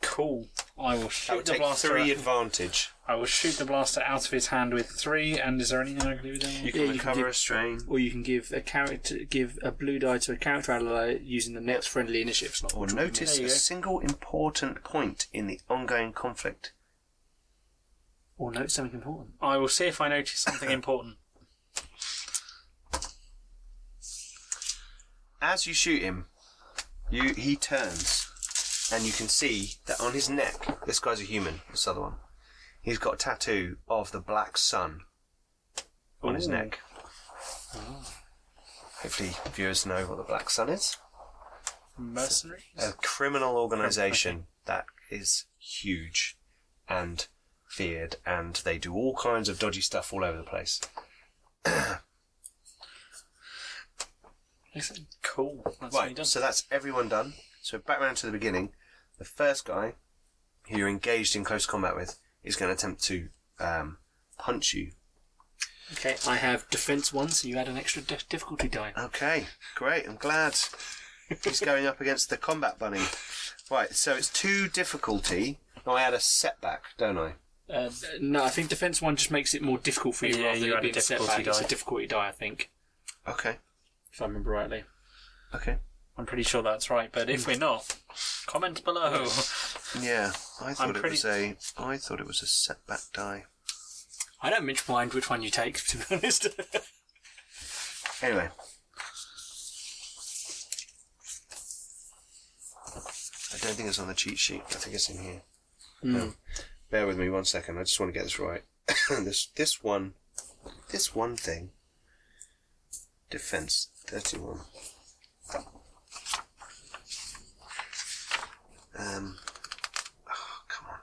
Cool. I will That shoot would the take blaster. three out- advantage. I will shoot the blaster out of his hand with three. And is there anything I can do with that? You can Yeah, you can recover give- a strain. Or you can give a character, give a blue die to a character ally using the next friendly initiative slot. Or which will be notice There a go. single important point in the ongoing conflict. Or note something important. I will see if I notice something important. As you shoot him, you he turns, and you can see that on his neck, this guy's a human, this other one, he's got a tattoo of the black sun on his Ooh. neck. Ah. Hopefully, viewers know what the black sun is. Mercenaries? A criminal organisation that is huge and feared, and they do all kinds of dodgy stuff all over the place. Excellent. Cool. That's what he Right, does. so that's everyone done. So back round to the beginning. The first guy who you're engaged in close combat with is going to attempt to um, punch you. Okay, I have defense one, so you add an extra dif- difficulty die. Okay, great. I'm glad he's going up against the combat bunny. Right, so it's two difficulty. No, I add a setback, don't I? Uh, no, I think defense one just makes it more difficult for you Yeah, rather you than it add a being a difficulty setback. It's a difficulty die, I think, Okay, if I remember rightly. okay. I'm pretty sure that's right, but if we're not, comment below. Yeah, I thought I'm it pretty- was a. I thought it was a setback die. I don't much mind which one you take, to be honest. Anyway. I don't think it's on the cheat sheet. I think it's in here. Hmm. bear with me one second. I just want to get this right. this this one, this one thing. Defense thirty-one. Um. oh, come on.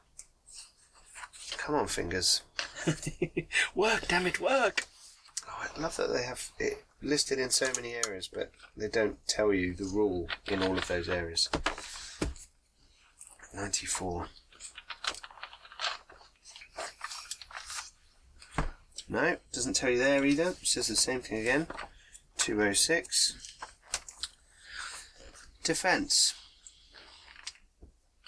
Come on, fingers. Work, damn it, work! Oh, I love that they have it listed in so many areas, but they don't tell you the rule in all of those areas. 94. No, doesn't tell you there either. It says the same thing again. 206. Defence.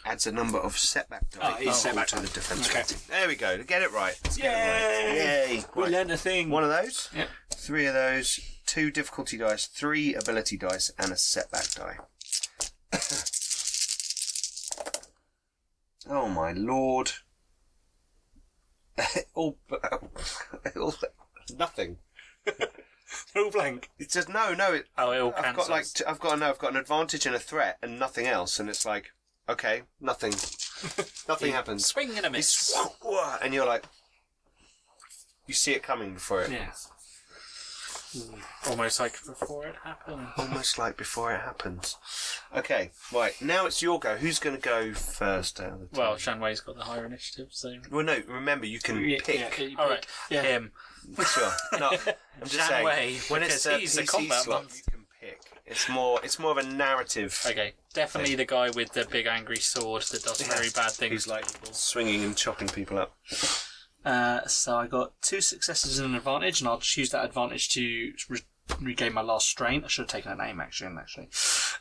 Adds a number of setback die Oh, it's setback to the defence Okay. rating. There we go. Get it right. Let's get it right. Yay! We Right. learned a thing. One of those. Yep. Three of those. Two difficulty dice, three ability dice, and a setback die. oh my lord! all, all, nothing. All blank. It says no, no. It, Oh, it all I've got like cancels. t- I've got no, I've got an advantage and a threat and nothing else, and it's like okay, nothing, nothing happens. Swing and a It's miss. and you're like, you see it coming before it. Yeah. Hmm. Almost like before it happened. Almost like before it happens. Okay, right. Now it's your go. Who's going to go first? Out of the Well. Shanwei's got the higher initiative, so. well, no. Remember, you can Yeah, pick. yeah, you All pick. right, Yeah. him. Sure. No, I'm just Shan saying. Wei, when it's because uh, a he's the PC combat slot, monster. you can pick. It's more. It's more of a narrative. Okay, definitely the guy with the big angry sword that does very bad things. He's like people. swinging and chopping people up. Uh, so I got two successes and an advantage, and I'll choose that advantage to re- regain my last strain. I should have taken a name actually. Actually,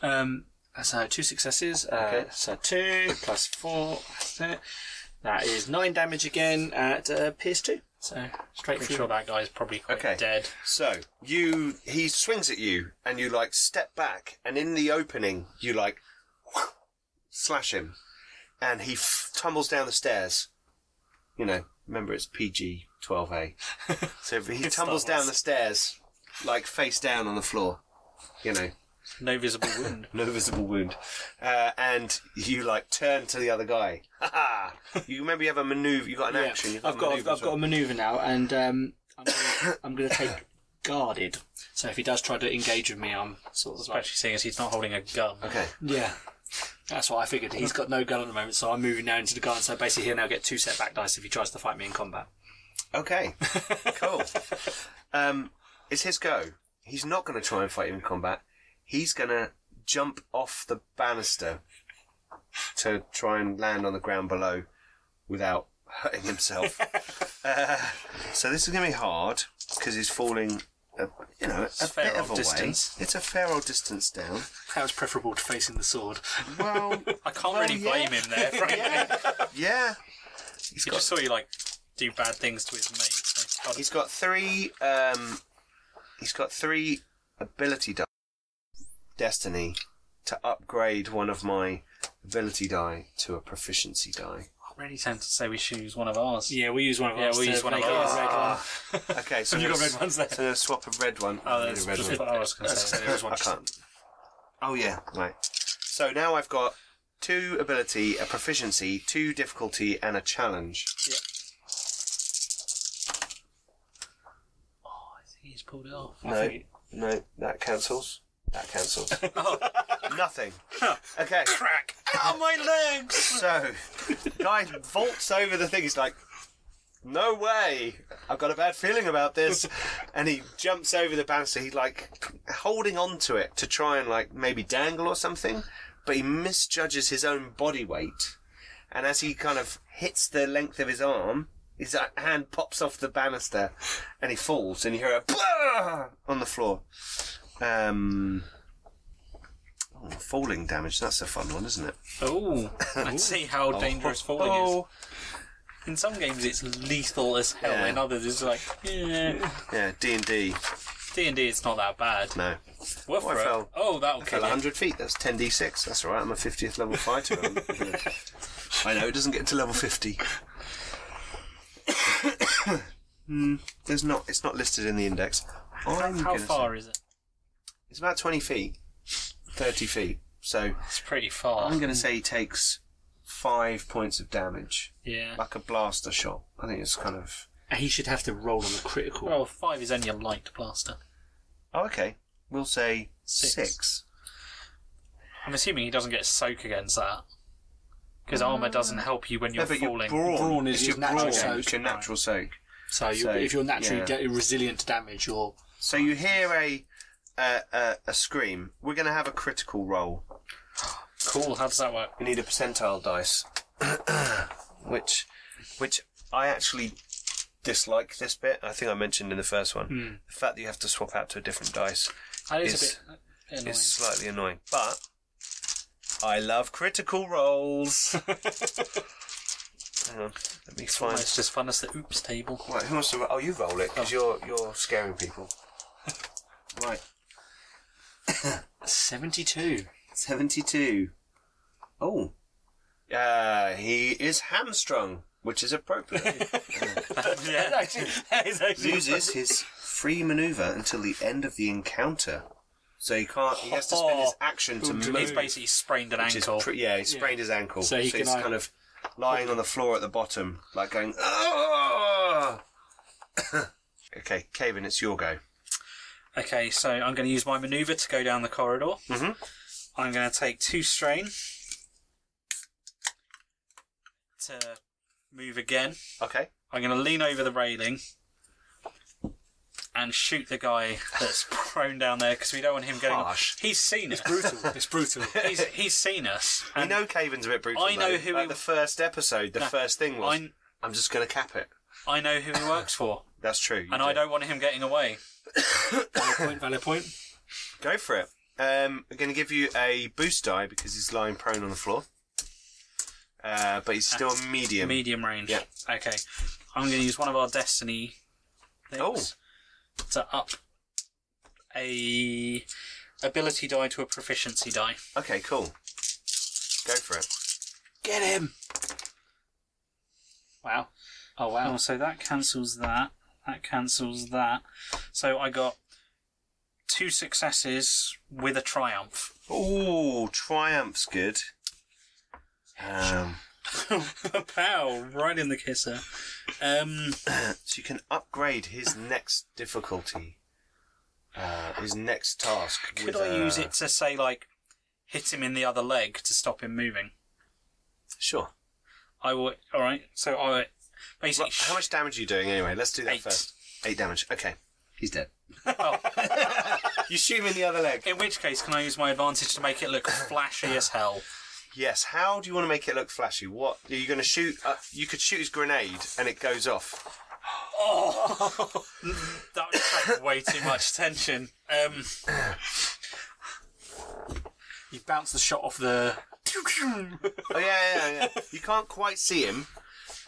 um, so two successes. Uh, Okay. So two plus four. That's it. That is nine damage again at uh, Pierce two. So straight I'm through. sure that guy's probably quite Okay. dead. So you, he swings at you, and you like step back, and in the opening, you like slash him, and he f- tumbles down the stairs. You know, remember it's PG twelve A. So he It's tumbles Star Wars. down the stairs, like face down on the floor. You know, No visible wound. no visible wound, uh, and you like turn to the other guy. Ha ha! You remember you have a maneuver. You got an Yeah. action. You've I've a got maneuver I've, as got a maneuver now, and um, I'm gonna, I'm going to take guarded. So if he does try to engage with me, I'm sort of like Especially seeing as he's not holding a gun. Okay. Yeah. That's what I figured. He's got no gun at the moment, so I'm moving now into the gun. So basically, he'll now get two setback dice if he tries to fight me in combat. Okay, cool. Um, it's his go. He's not going to try and fight you in combat. He's going to jump off the banister to try and land on the ground below without hurting himself. uh, so this is going to be hard because he's falling, a, you know, a fair bit old of a distance. way. It's a fair old distance down. That was preferable to facing the sword. Well, I can't Well, really yeah. blame him there. Frankly. yeah, yeah. He's He got just saw you like do bad things to his mate. So he's got three. Um, he's got three ability die. Destiny to upgrade one of my ability die to a proficiency die. I really tend to say we should use one of ours. Yeah, we use one of Yeah, ours. we'll use one of make it a ours. red one. Ah. Okay, so you I'm got red ones there? So I'm swap a red one. Oh, that's a red just one. what I was going to That's- say. there is one. I can't. Oh yeah, right. So now I've got two ability, a proficiency, two difficulty, and a challenge. Oh, I think he's pulled it off. No, no, that cancels. That cancels. Nothing. Okay. Crack! Ow, my legs! So, guy vaults over the thing. He's like, "No way! I've got a bad feeling about this." and he jumps over the banister. He's like holding on to it to try and like maybe dangle or something, but he misjudges his own body weight. And as he kind of hits the length of his arm, his uh, hand pops off the banister, and he falls. And you hear a "Blah!" on the floor. Um. oh, falling damage. That's a fun one, isn't it? Oh, let's see how dangerous falling is. Oh. In some games, it's lethal as hell. Yeah. In others, it's like, yeah. Yeah, D and D. D and D, it's not that bad. No, Woof Oh, I for it. fell- Oh, that'll I fell kill you. 100 feet. That's 10 d6. That's all right. I'm a 50th level fighter. I'm- I know it doesn't get to level 50. Hmm, there's not. It's not listed in the index. I'm How gonna far say- is it? It's about 20 feet, 30 feet. So It's pretty far. I'm going to say he takes five points of damage, Yeah. like a blaster shot. I think it's kind of. He should have to roll on the critical. Well, five is only a light blaster. Oh, okay. We'll say Six. six. I'm assuming he doesn't get soak against that. Because armor ah. doesn't help you when you're no, but your falling. brawn, Brawn is it's your your natural brawn, soak. It's your natural soak. so, you, so, if you're naturally yeah. get resilient to damage, or So you hear a a, a, a scream. We're going to have a critical roll. Cool. How does that work? We need a percentile dice, which which I actually dislike this bit. I think I mentioned in the first one. Hmm. The fact that you have to swap out to a different dice That is Is- a bit bit annoying. is slightly annoying, but I love critical rolls. Hang on, let me find. It's just fun as the oops table. Right, who wants to? ro- Oh, you roll it because you're you're scaring people. right, seventy-two. seventy-two. Oh, uh, he is hamstrung, which is appropriate. yeah. that is actually loses his free maneuver until the end of the encounter. So he can't. He has to spend his action to To move. He's basically sprained an which is ankle. pre- yeah, he sprained his ankle, So so, he can he's either- kind of lying on the floor at the bottom, like going. "Ah!" okay, Caven, it's your go. Okay, so I'm going to use my maneuver to go down the corridor. Mhm. I'm going to take two strain to move again. Okay. I'm going to lean over the railing and shoot the guy that's prone down there because we don't want him getting. Harsh. He's seen us. It's brutal. It's brutal. He's, he's seen us. We know Caven's a bit brutal. I know though. who like he- the first episode. The No, first thing was, I, I'm just going to cap it. I know who he works for, That's true. you and I don't want him getting away. Valid point. Valid point. Go for it. Um, I'm going to give you a boost die because he's lying prone on the floor. Uh, but he's still medium. Medium range. Yeah. Okay. I'm going to use one of our destiny things to up a ability die to a proficiency die. Okay, cool. Go for it. Get him. Wow. Oh wow. Oh, so that cancels that. That cancels that. So I got two successes with a triumph. Ooh, triumph's good. Um, Pow! Right in the kisser. Um, so you can upgrade his next difficulty, uh, his next task. could with, I use uh, it to say like hit him in the other leg to stop him moving? Sure. I will. All right. So I basically. Right, how much damage are you doing anyway? Let's do that Eight. first. Eight damage. Okay. He's dead. Oh. You shoot him in the other leg. In which case, can I use my advantage to make it look flashy as hell? Yes. How do you want to make it look flashy? What are you going to shoot? Uh, you could shoot his grenade and it goes off. Oh, that would attract way too much attention. Um, You bounce the shot off the. Oh yeah, yeah, yeah. you can't quite see him,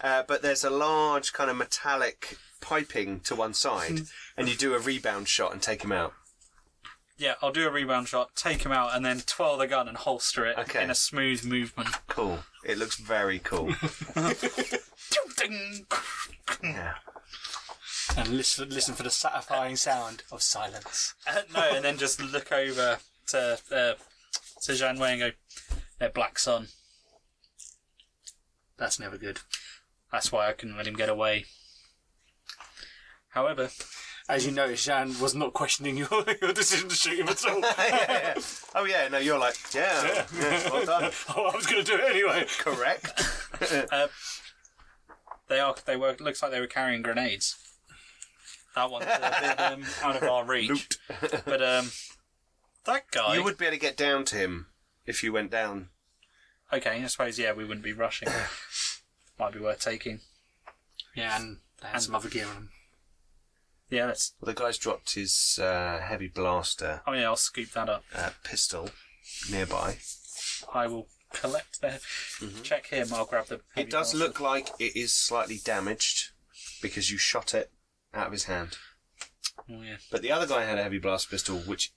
uh, but there's a large kind of metallic piping to one side, and you do a rebound shot and take him out. yeah, I'll do a rebound shot, take him out, and then twirl the gun and holster it Okay. in a smooth movement. Cool. It looks very cool. Ding. yeah. And listen, listen for the satisfying sound of silence. Uh, no, and then just look over to uh, to Janway and go, "They're Black Sun." That's never good. That's why I couldn't let him get away. However, As you notice, Jean was not questioning your, your decision to shoot him at all. yeah, yeah. Oh yeah, no, you're like, yeah, yeah, well done. oh, I was going to do it anyway. Correct. uh, they are they were looks like they were carrying grenades. That one's a bit um, out of our reach. Loot. But um, that guy. You would be able to get down to him if you went down. Okay, I suppose yeah, we wouldn't be rushing. Might be worth taking. Yeah, and they had some other gear on him. Yeah, let's. Well, the guy's dropped his uh, heavy blaster Oh yeah, I'll scoop that up. uh, pistol nearby. I will collect the. Check him. I'll grab the. It does look like it is slightly damaged because you shot it out of his hand. Oh, yeah. But the other guy had a heavy blast pistol, which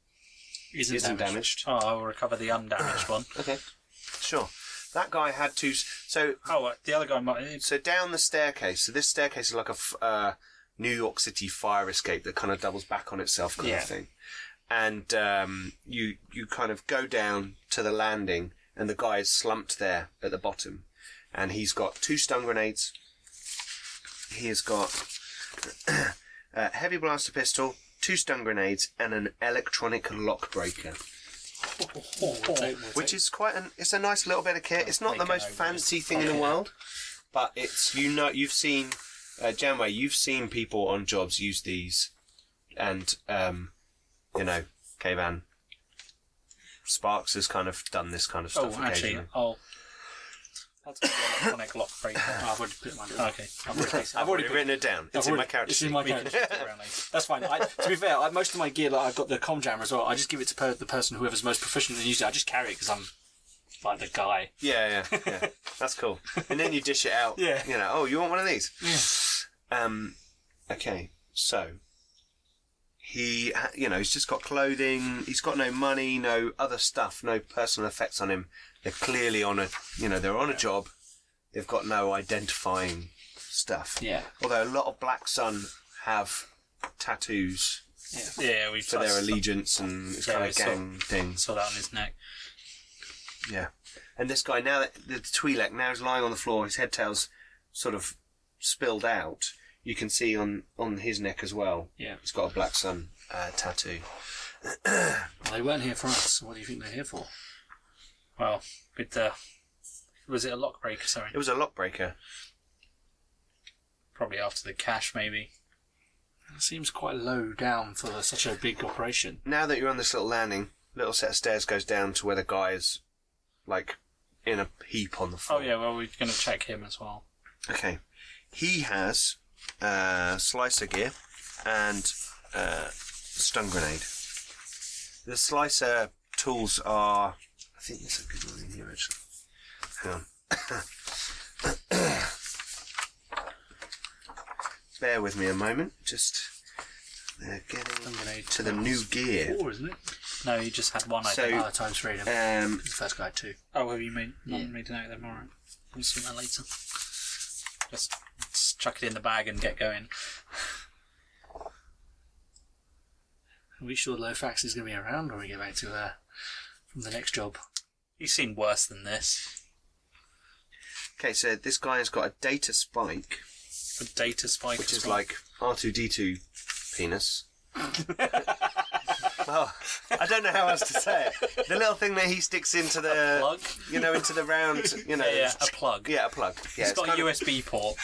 Isn't, isn't damaged. damaged. Oh, I'll recover the undamaged one. Okay, sure. That guy had to. So, Oh, the other guy might. so down the staircase. So this staircase is like a f- uh, New York City fire escape that kind of doubles back on itself, kind Yeah. of thing. And um, you you kind of go down to the landing, and the guy is slumped there at the bottom. and he's got two stun grenades. He has got a heavy blaster pistol, two stun grenades, and an electronic lock breaker, We'll take- we'll which is quite an. It's a nice little bit of kit. It's not the most fancy thing in the world, but it's you know you've seen uh, Janway, you've seen people on jobs use these, and um, you know, Kvan Sparks has kind of done this kind of Oh, stuff actually, occasionally. I'll. I'll take the electronic lock breaker. Oh, I've already put it in my Okay. I've already, I've I've already put- written it down. It's I've in my character It's in sheet. my character. shift around later. That's fine. I, to be fair, I, most of my gear, like I've got the com jammer as well. I just give it to per, the person whoever's most proficient in using it. I just carry it because I'm like the guy. Yeah, yeah, yeah. That's cool. And then you dish it out. Yeah. You know, oh, you want one of these? Um, okay, so he, you know, he's just got clothing. He's got no money, no other stuff, no personal effects on him. They're clearly on a, you know, they're on a job. They've got no identifying stuff. Yeah. Although a lot of Black Sun have tattoos Yeah, Yeah, we for their allegiance and it's Yeah, kind I of saw- gang things. Saw that on his neck. Yeah. And this guy, now that the Twi'lek now is lying on the floor, his head tail's sort of spilled out. You can see on, on his neck as well. Yeah. He's got a black sun uh, tattoo. Well, they weren't here for us. What do you think they're here for? Well, with the. Was it a lock breaker? Sorry. It was a lockbreaker. Probably after the cash, maybe. It seems quite low down for the, such a big operation. Now that you're on this little landing, little set of stairs goes down to where the guy is, like, in a heap on the floor. Oh, yeah, well, we're going to check him as well. Okay. He has uh, slicer gear and uh, stun grenade. The slicer tools are. I think there's a good one in here actually. Hang on. Bear with me a moment. Just. They're getting grenade to the new gear. Four, isn't it? No, you just had one, I So- think. Times three. then. Um, the first guy had two. Oh, have you made, Yeah. made a note of them? Alright. We'll see that later. Just, just chuck it in the bag and get going. Are we sure Lofax is going to be around when we get back to uh, from the next job? He's seen worse than this. okay, so this guy has got a data spike. A data spike. which as is like R2D2 penis. well, I don't know how else to say it. The little thing that he sticks into the, plug? you know, into the round, you know, Yeah, yeah, a plug. yeah, a plug. Yeah, It's it's got a kind of- USB port.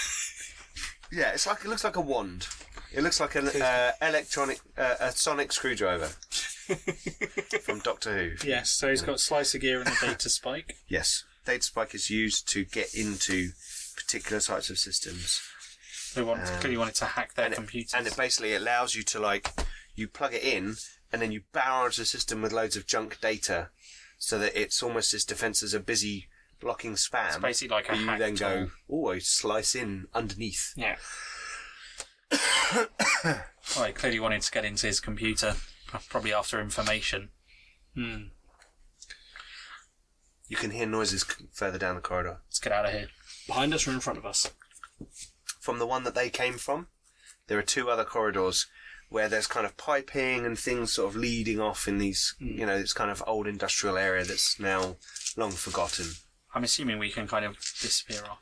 Yeah, it's like it looks like a wand. It looks like an uh, electronic, uh, a sonic screwdriver from Doctor Who. Yes, so he's got slicer gear and a data spike. Yes, data spike is used to get into particular types of systems. They want, clearly wanted to hack their and computers. It, and it basically allows you to like you plug it in and then you barrage the system with loads of junk data so that it's almost as defenses are busy blocking spam. It's basically like a you hack then go, tool. oh, I slice in underneath. Yeah. Well, he clearly wanted to get into his computer, probably after information. Hmm. You can hear noises c- further down the corridor. Let's get out of here. Behind us or in front of us? From the one that they came from, there are two other corridors where there's kind of piping and things sort of leading off in these, you know, this kind of old industrial area that's now long forgotten. I'm assuming we can kind of disappear off.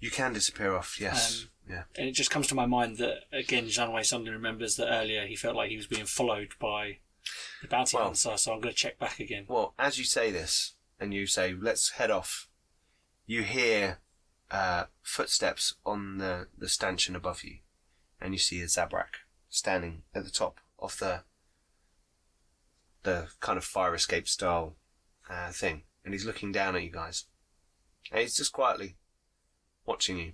You can disappear off, yes. Um, yeah. And it just comes to my mind that, again, Janway suddenly remembers that earlier he felt like he was being followed by the bounty Well- hunter, so I'm going to check back again. Well, as you say this, and you say, let's head off, you hear uh, footsteps on the, the stanchion above you, and you see a Zabrak standing at the top of the the kind of fire escape style uh, thing, and he's looking down at you guys. And he's just quietly watching you.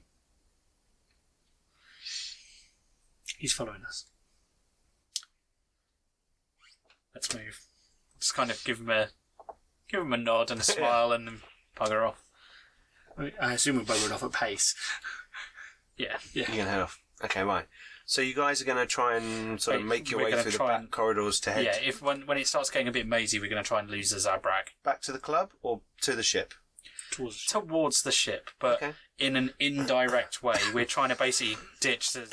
He's following us. Let's move. Just kind of give him a give him a nod and a smile and then bugger off. I I assume we're buggered off at pace. Yeah, yeah. You can head off. Okay, right. So you guys are going to try and sort of make your we're way gonna through the try back and- corridors to head Yeah, if when when it starts getting a bit mazy, we're going to try and lose the Zabrak back to the club or to the ship. Towards towards the ship, but Okay. in an indirect way. We're trying to basically ditch the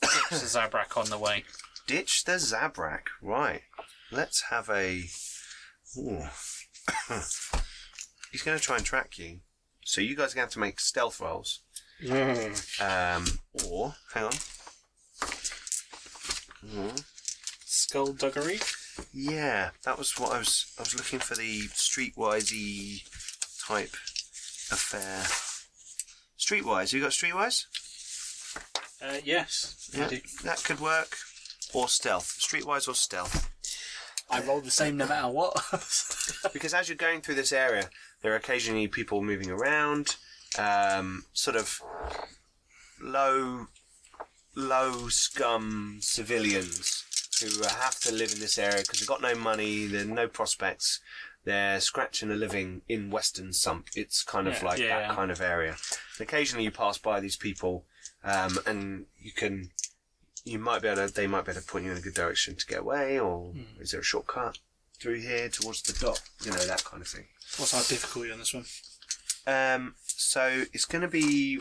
ditch the Zabrak on the way. Ditch the Zabrak. Right. Let's have a. Ooh. He's going to try and track you. So you guys are going to have to make stealth rolls. Um, or, hang on. Mm. Skullduggery. Yeah, that was what I was. I was looking for the streetwisey type affair. Streetwise, you got streetwise? Uh, yes, I Yeah, do. that could work. Or stealth, streetwise or stealth. I roll the same no matter what. Because as you're going through this area, there are occasionally people moving around, um, sort of low, low scum civilians who have to live in this area because they've got no money, there's no prospects. They're scratching a living in Western Sump. It's kind of Yeah. like Yeah. that kind of area. And occasionally you pass by these people, um, and you can, you might be able to, they might be able to point you in a good direction to get away, or is there a shortcut through here towards the dock? You know, that kind of thing. What's our difficulty on this one? Um, so it's going to be.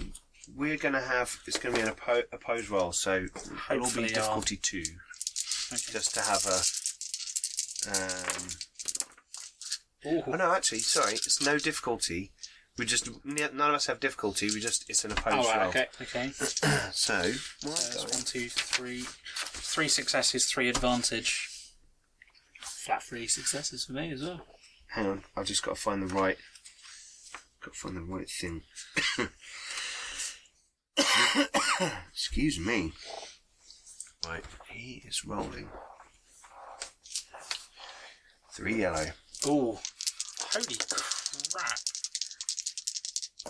We're going to have. It's going to be an oppo- opposed roll. So it'll Hopefully be difficulty two, Okay. just to have a. Um, oh no, actually, sorry, it's no difficulty. We just none of us have difficulty. We just it's an opposed Oh, right, roll. okay. Okay. So Uh, one, two, three. Three successes, three advantage. Flat three successes for me as well. hang on, I've just got to find the right. Got to find the right thing. Excuse me. Right, he is rolling. Three yellow. Oh, Holy crap!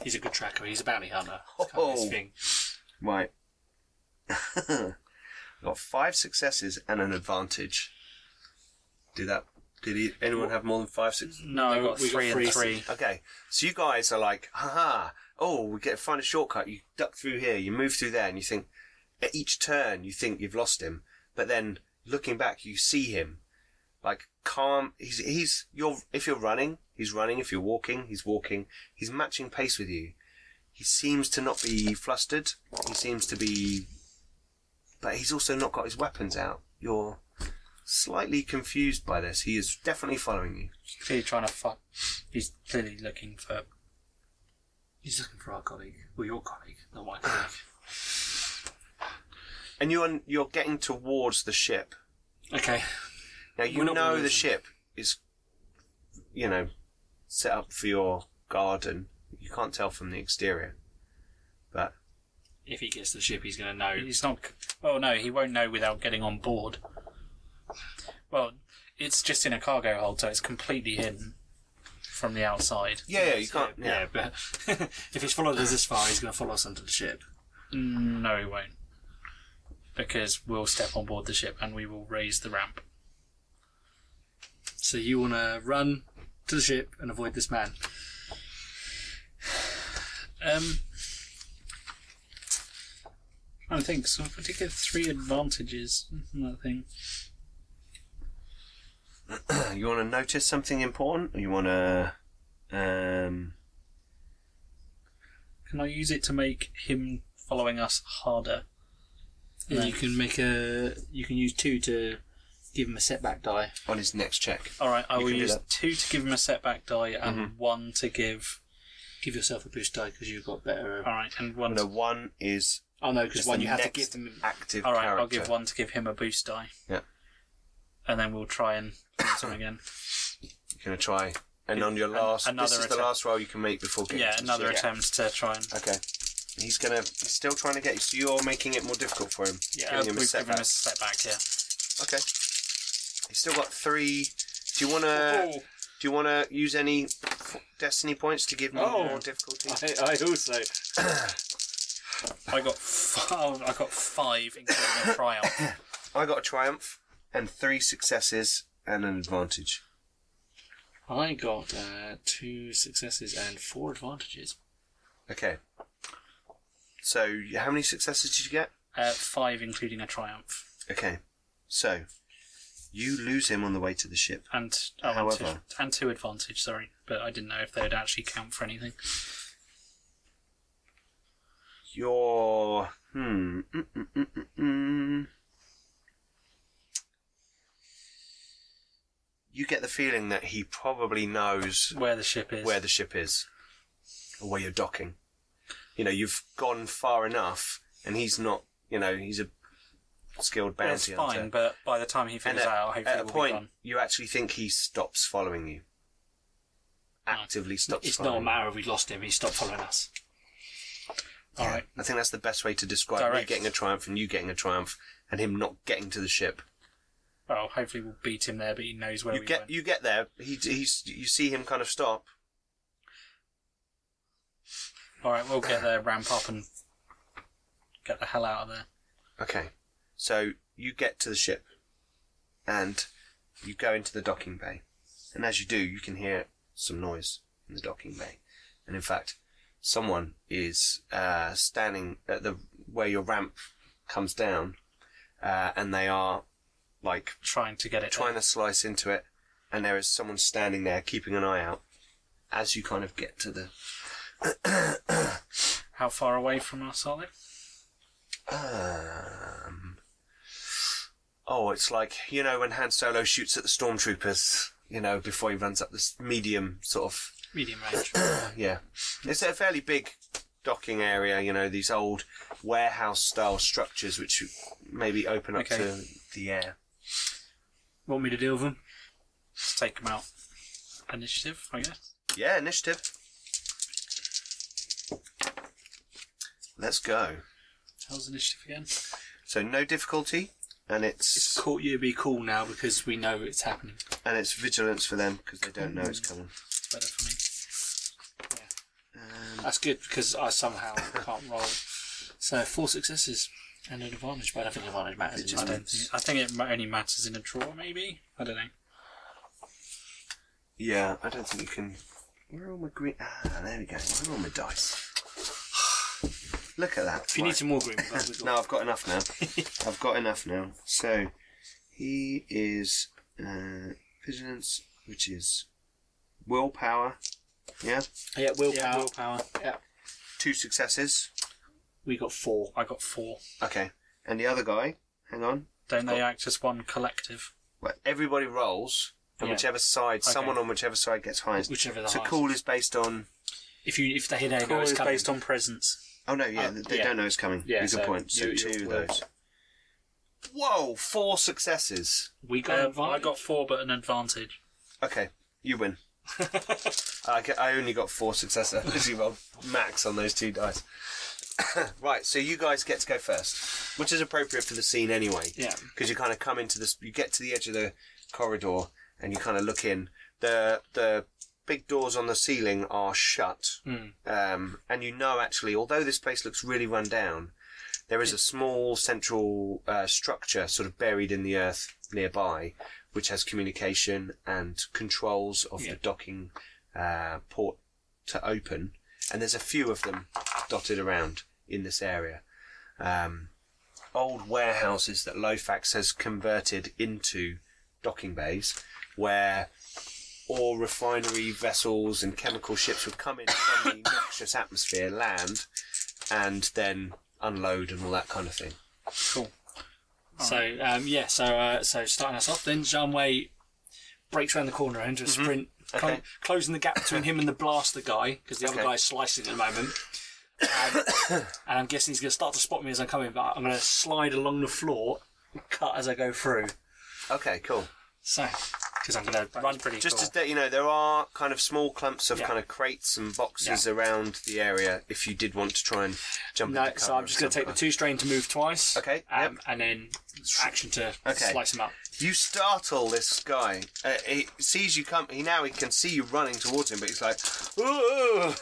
He's a good tracker. He's a bounty hunter. Oh. Kind of his thing. Right. got five successes and an advantage. Did that? Did he, anyone have more than five successes? No, I got we got three three and three. Okay, so you guys are like, haha, oh, we get find a shortcut. You duck through here, you move through there, and you think at each turn you think you've lost him, but then looking back, you see him, like calm. He's he's you're if you're running, he's running. If you're walking, he's walking. He's matching pace with you. He seems to not be flustered. He seems to be, but he's also not got his weapons out. You're slightly confused by this. He is definitely following you. Clearly trying to fuck. He's clearly looking for. He's looking for our colleague. Well, your colleague, not my colleague. And you're you're getting towards the ship. Okay. Now We're you not know gonna the lose ship is, you know, set up for your garden. You can't tell from the exterior, but If he gets to the ship, he's going to know. He's not. Well, no, he won't know without getting on board. Well, it's just in a cargo hold, so it's completely hidden from the outside. yeah, yeah you can't. Yeah, Yeah, but if he's followed us this far, he's going to follow us onto the ship. No, he won't. Because we'll step on board the ship and we will raise the ramp. So you want to run to the ship and avoid this man. Um, I think so. If I did get three advantages from that thing. you want to notice something important, or you want to, um, Can I use it to make him following us harder? Yeah, Right. you can make a. You can use two to give him a setback die. on his next check. All right, I You will use two to give him a setback die and one to give. Give yourself a boost die because you've got better. All right, and one. No, one is Oh no, because one you have to next give them. active. All right, character. I'll give one to give him a boost die. Yeah. And then we'll try and him again. You're gonna try, and on your An- last, another this is the attempt. last roll you can make before getting. Yeah, to the another ship. attempt to try and. Okay. He's gonna. He's still trying to get you. So you're making it more difficult for him. Yeah, Giving him a we've given him a setback. Yeah. Okay. He's still got three. Do you want to? Oh. Do you want to use any f- destiny points to give me Oh. more difficulty? I, I also. I got five. I got five, including a triumph. I got a triumph and three successes and an advantage. I got uh, two successes and four advantages. Okay. So how many successes did you get? Uh, five, including a triumph, Okay. So you lose him on the way to the ship. and oh, and, two, However- and two advantage. Sorry, but I didn't know if they would actually count for anything. Your hmm. Mm, mm, mm, mm, mm. You get the feeling that he probably knows Where the ship is. where the ship is. or where you're docking. You know, you've gone far enough, and he's not. You know, he's a skilled But it's bounty hunter. but by the time he figures at, out, hopefully at a we'll point, gone. you actually think he stops following you. Actively stops. It's not a matter of we lost him. He stopped following us. All right. I think that's the best way to describe me Direct. getting a triumph and you getting a triumph, and him not getting to the ship. Well, hopefully we'll beat him there, but he knows where You we get went. you get there. He he's you see him kind of stop. All right, we'll get there, ramp up, and get the hell out of there. Okay, so you get to the ship, and you go into the docking bay, and as you do, you can hear some noise in the docking bay, and in fact, someone is uh, standing at the where your ramp comes down, uh, and they are like Trying to get it. trying there. to slice into it, and there is someone standing there keeping an eye out as you kind of get to the. How far away from us are they? Um, oh, it's like you know when Han Solo shoots at the stormtroopers. You know before he runs up this medium sort of Medium range. yeah. It's a fairly big docking area. You know these old warehouse style structures which maybe open up Okay. to the air. Want me to deal with them? Let's take them out. Initiative, I guess. Yeah, initiative. Let's go. How's initiative again? So no difficulty, and it's, It's cool. You be cool now because we know it's happening. and it's vigilance for them because they don't know it's coming. It's better for me. Um, That's good because I somehow can't roll. So four successes and an advantage, but I don't think advantage matters. It just I don't think. I think it ma- only matters in a draw, maybe. I don't know. yeah, I don't think you can. Where are all my green? Ah, there we go. Where are all my dice? Look at that. If you need some more green, we've got, we've got No, I've got enough now. I've got enough now. So he is uh, vigilance, which is willpower. Yeah, yeah, willpower. Yeah, willpower. two successes. We got four. I got four. Okay, and the other guy. Hang on. Don't they act as one collective? Well, everybody rolls, and Yeah. whichever side, Okay. someone on whichever side gets highest. Whichever the so highest. cool is based on. If you if they hear they Cool it's is coming. based on presence. Oh no, yeah, Oh, they yeah. don't know it's coming. Yeah, Good so point. So you- two you of will. those. Whoa, four successes. we got Um, I advantage. got four, but an advantage. Okay, you win. I, get- I only got four successes. Literally rolled max on those two dice. right, so you guys get to go first, which is appropriate for the scene anyway. Yeah. Because you kind of come into this, you get to the edge of the corridor and you kind of look in. The the big doors on the ceiling are shut, Hmm. um, and you know actually, although this place looks really run down, there is a small central uh, structure sort of buried in the earth nearby, which has communication and controls of Yeah. the docking uh, port to open. And there's a few of them dotted around in this area. Um, old warehouses that Lofax has converted into docking bays, where all refinery vessels and chemical ships would come in from the noxious atmosphere, land, and then unload and all that kind of thing. Cool. So um, yeah, so uh, so starting us off, then Janway breaks around the corner into a sprint, clo- Mm-hmm. Okay. closing the gap between him and the blaster guy because the other guy is slicing at the moment. Um, and I'm guessing he's going to start to spot me as I'm coming, but I'm going to slide along the floor, and cut as I go through. Okay, cool. So, because I'm going to run pretty Just cool. to let you know, there are kind of small clumps of Yeah. kind of crates and boxes around the area if you did want to try and jump No, so I'm just going to take the two strain to move twice. Okay, Um, yep. And then action to Okay. slice him up. You startle this guy. Uh, he sees you come. He now he can see you running towards him, but he's like, "Ooh."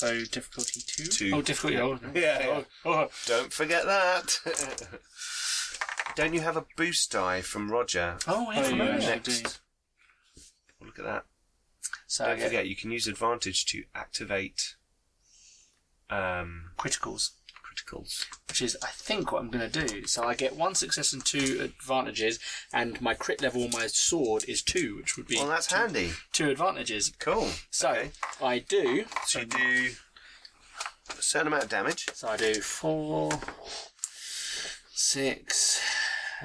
So difficulty two. Two. Oh, difficult. Oh, Yeah, yeah. Oh, oh. Don't forget that. Don't you have a boost die from Roger? Oh, Oh, yeah, yeah, familiar. I Next. do. Look at that. So Don't yeah, forget, you can use advantage to activate um, criticals. criticals. which is I think what I'm going to do. So I get one success and two advantages, and my crit level on my sword is two, which would be Well, that's two, handy. two advantages. Cool. So Okay. I do. So you do a certain amount of damage. So I do four, six,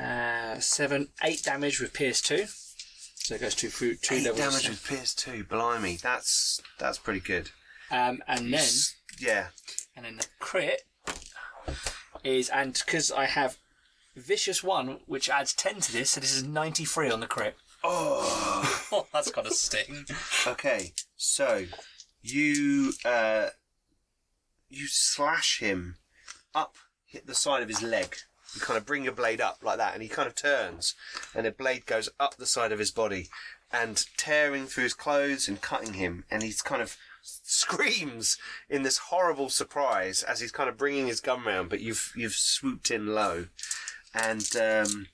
uh, seven, eight damage with pierce two. So it goes two through two Eight levels. damage with Pierce 2. Blimey. That's, that's pretty good. Um, and then S- Yeah. and then the crit is and because I have vicious one, which adds ten to this, so this is ninety three on the crit. Oh. Oh, that's got a sting. Okay, so you uh, you slash him up, hit the side of his leg. You kind of bring your blade up like that, and he kind of turns, and the blade goes up the side of his body, and tearing through his clothes and cutting him, and he's kind of screams in this horrible surprise as he's kind of bringing his gun round, but you've you've swooped in low, and um,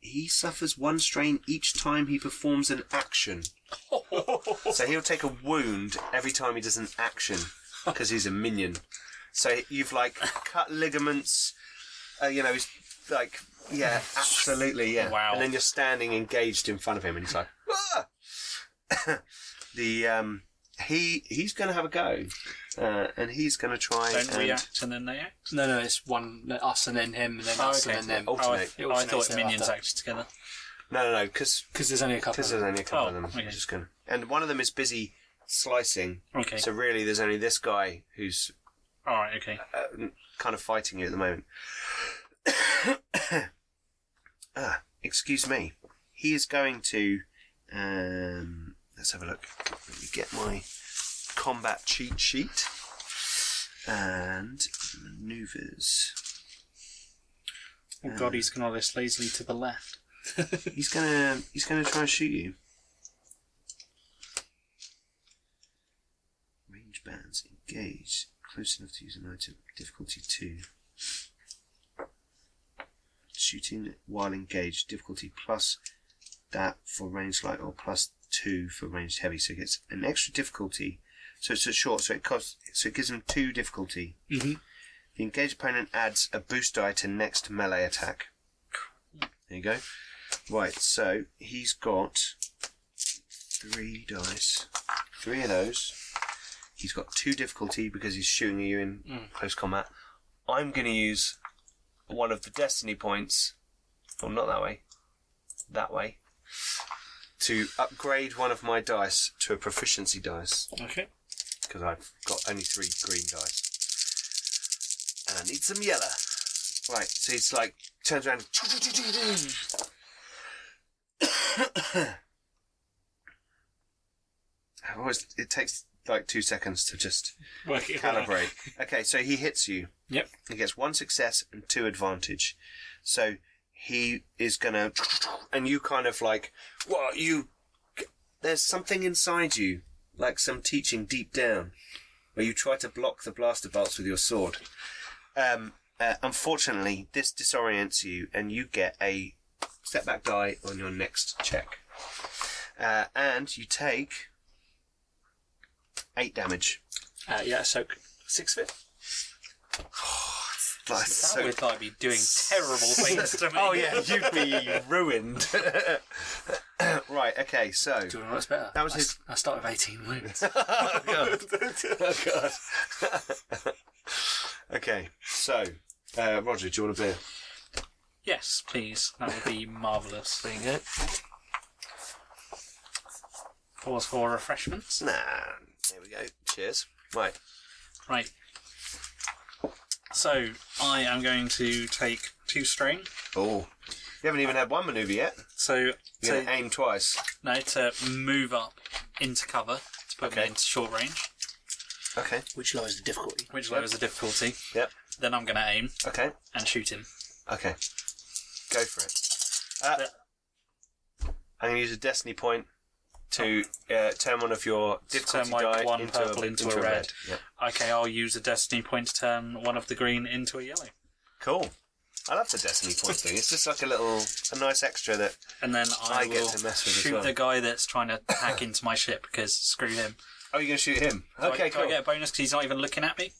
he suffers one strain each time he performs an action. so he'll take a wound every time he does an action because he's a minion. So you've like cut ligaments, uh, you know, he's like, yeah, absolutely, yeah. Wow. And then you're standing engaged in front of him, and he's like, ah! the um, he he's going to have a go, uh, and he's going to try Don't and react and then they act. No, no, it's one no, us and then him and then Oh, us okay. and then them. Oh, Oh, I, Alternate. It oh, I thought minions thereafter. acted together. no, no, no, because Because there's only a couple. because there's only a couple Oh, of them. okay. Just gonna, and one of them is busy slicing. Okay. So really, there's only this guy who's All right. Okay. uh, kind of fighting you at the moment. ah, excuse me. He is going to. Um, let's have a look. Let me get my combat cheat sheet and maneuvers. Oh God, he's gonna list lazily to the left. He's gonna. He's gonna try and shoot you. Range bands engage close enough to use an item. Difficulty two. Shooting while engaged. Difficulty plus that for ranged light or plus two for ranged heavy. So it gets an extra difficulty. So it's a short. So it costs. So it gives him two difficulty. Mhm. The engaged opponent adds a boost die to next melee attack. There you go. Right, so he's got three dice, three of those. He's got two difficulty because he's shooting you in Mm. close combat. I'm going to use one of the destiny points, well, not that way, that way, to upgrade one of my dice to a proficiency dice Okay. because I've got only three green dice. And I need some yellow. Right, so he's like, turns around. I've always, it takes like two seconds to just Work it calibrate. Okay, so he hits you. Yep. He gets one success and two advantage. So he is gonna, and you kind of like, what you? There's something inside you, like some teaching deep down, where you try to block the blaster bolts with your sword. Um, uh, unfortunately, this disorients you, and you get a step back die on your next check, uh, and you take eight damage. Uh, yeah, so six of it. Like, That so- would like be doing terrible things to me. Oh yeah, you'd be ruined. right. Okay. So. Do you know what's better? That was I, his- I start with 18 wounds. oh god. Oh god. okay. So, uh, Roger, do you want a beer? Yes, please. That would be marvellous. There you go. Pause for refreshments. Nah. There we go. Cheers. Right. Right. So I am going to take two strain. Oh. You haven't even had one maneuver yet. So You're to, going to aim twice. no, to move up into cover to put me Okay. into short range, Okay. Which lowers the difficulty. which lowers the difficulty. Yep. Then I'm going to aim Okay. and shoot him. Okay. Go for it. Uh, I'm going to use a destiny point to uh, turn one of your difficulty turn my die one into, purple a, into a red. Okay, I'll use a destiny point to turn one of the green into a yellow, Cool. I love the destiny point thing. It's just like a little, a nice extra that. and then I, I get will to mess with shoot well. the guy that's trying to hack into my ship because screw him. Oh, you're going to shoot him. Do I- Okay, do I get a bonus because he's not even looking at me?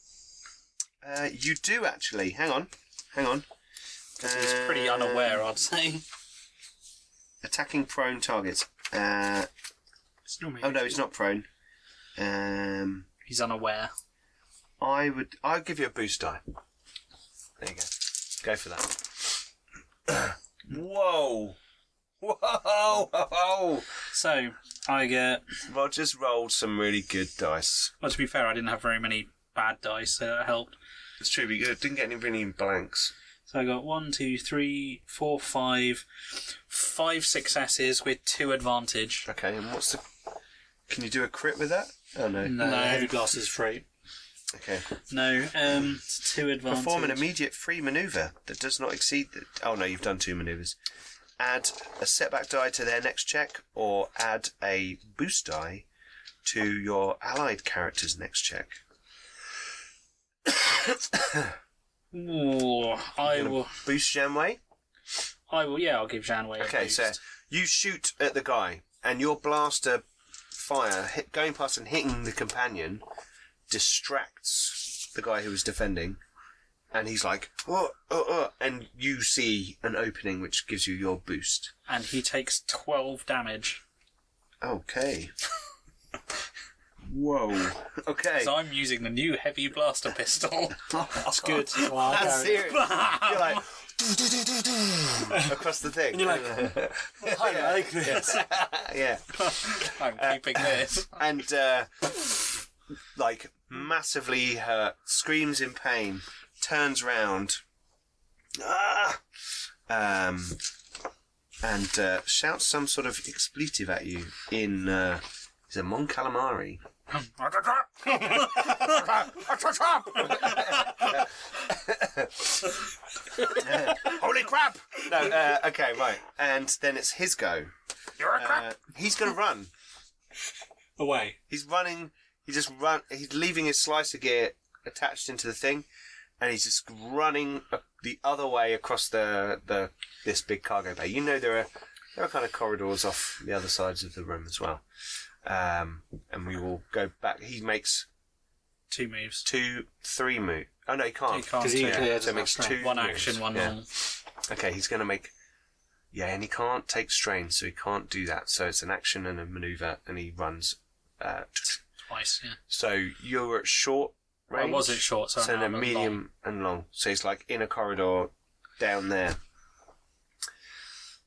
Uh, you do actually. Hang on. Hang on. Because he's pretty Uh, unaware, I'd say. Attacking prone targets. Uh, It's normally oh no, he's not prone. Um, He's unaware. I would. I'll give you a boost die. There you go. Go for that. Whoa! Whoa! Whoa! whoa. So I get. Roger's rolled some really good dice. Well, to be fair, I didn't have very many bad dice, so that helped. It's true, we good. Didn't get any really blanks. So I got one, two, three, four, five, five successes with two advantage. Okay, and what's the. Can you do a crit with that? Oh no. No, No, heavy blast is free. Okay. no, um, two advantage. Perform an immediate free maneuver that does not exceed the. Oh no, you've done two maneuvers. Add a setback die to their next check, or add a boost die to your allied character's next check. Ooh, I will. Boost Janway. I will. Yeah, I'll give Janway. a Okay, so you shoot at the guy, and your blaster fire hit, going past and hitting the companion distracts the guy who was defending, and he's like, oh, oh, oh, and you see an opening which gives you your boost. and he takes twelve damage. Okay. Whoa. Okay. So I'm using the new heavy blaster pistol. That's good. Well, That's it. serious. You're like across the thing. And you're like, I like this. yeah. I'm keeping this. and uh, like massively hurt, screams in pain, turns round, ah! um, and uh, shouts some sort of expletive at you in uh, is it Mon Calamari? Holy crap! No, uh, okay, right, and then it's his go. You're a Uh, he's going to run. Away. He's running. He just run. He's leaving his slicer gear attached into the thing, and he's just running uh, the other way across the the this big cargo bay. You know there are there are kind of corridors off the other sides of the room as well. Um, and we will go back. He makes Two moves. two, three move. Oh no, he can't. He can't. 'Cause he- yeah. yeah, so doesn't it makes have two. strength. One moves. action, one Yeah. normal. Okay, he's going to make. Yeah, and he can't take strain, so he can't do that. So it's an action and a maneuver, and he runs. Uh, Twice, yeah. so you're at short range. I was it short, so, so now then I'm at medium long. and long. So it's like in a corridor down there.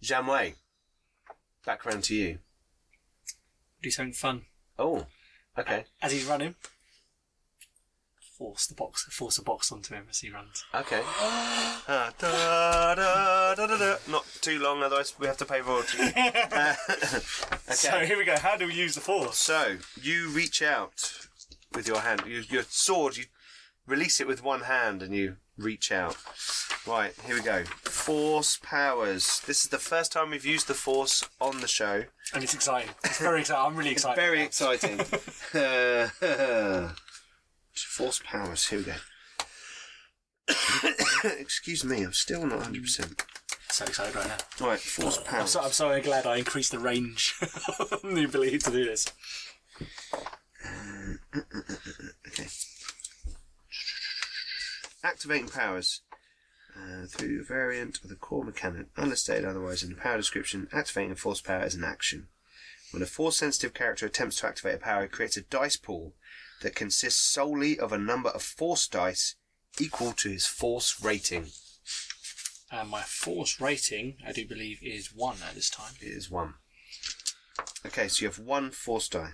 Janway, back round to you. Do something fun. Oh, okay, As he's running, force the box, force a box onto him as he runs. okay. Ah, da, da, da, da, da. Not too long, otherwise we have to pay royalty. Uh, So okay. here we go. How do we use the force? So you reach out with your hand, you, your sword. You release it with one hand, and you reach out. Right, here we go. Force powers. This is the first time we've used the force on the show. And it's exciting. It's very exciting. I'm really excited. Very about exciting. force powers. Here we go. Excuse me, I'm still not 100%. So excited right now. Right, force I'm powers. so, I'm so glad I increased the range the ability to do this. Uh, uh, uh, okay. Activating powers. Uh, through a variant of the core mechanic, unless stated otherwise in the power description, activating a force power is an action. When a force sensitive character attempts to activate a power, it creates a dice pool that consists solely of a number of force dice equal to his force rating. And my force rating, I do believe, is one at this time. It is one. Okay, so you have one force die.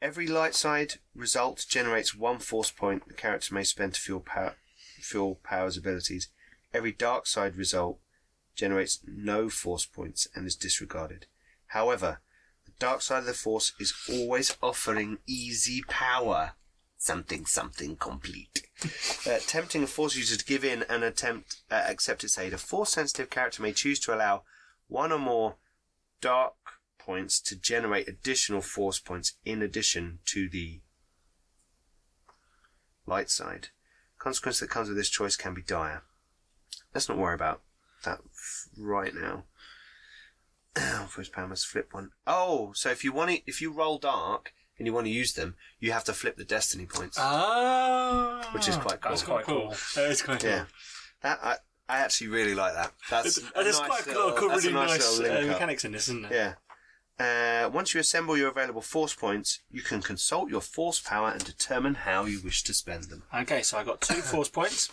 Every light side result generates one force point the character may spend to fuel power, fuel powers abilities. Every dark side result generates no force points and is disregarded. However, the dark side of the force is always offering easy power. Something, something complete. uh, tempting a force user to give in and attempt uh, accept its aid. A force sensitive character may choose to allow one or more dark points to generate additional force points in addition to the light side. Consequence that comes with this choice can be dire. Let's not worry about that right now. First power must flip one. Oh, so if you want to, if you roll dark and you want to use them, you have to flip the destiny points, Ah, which is quite cool. That's quite cool. That is quite cool. Yeah, that I, I actually really like that. That's It's, a there's nice quite a little- lot of cool, that's a really nice, little uh, mechanics in this, isn't there? Yeah. Uh, once you assemble your available force points, you can consult your force power and determine how you wish to spend them. Okay, so I got two force points.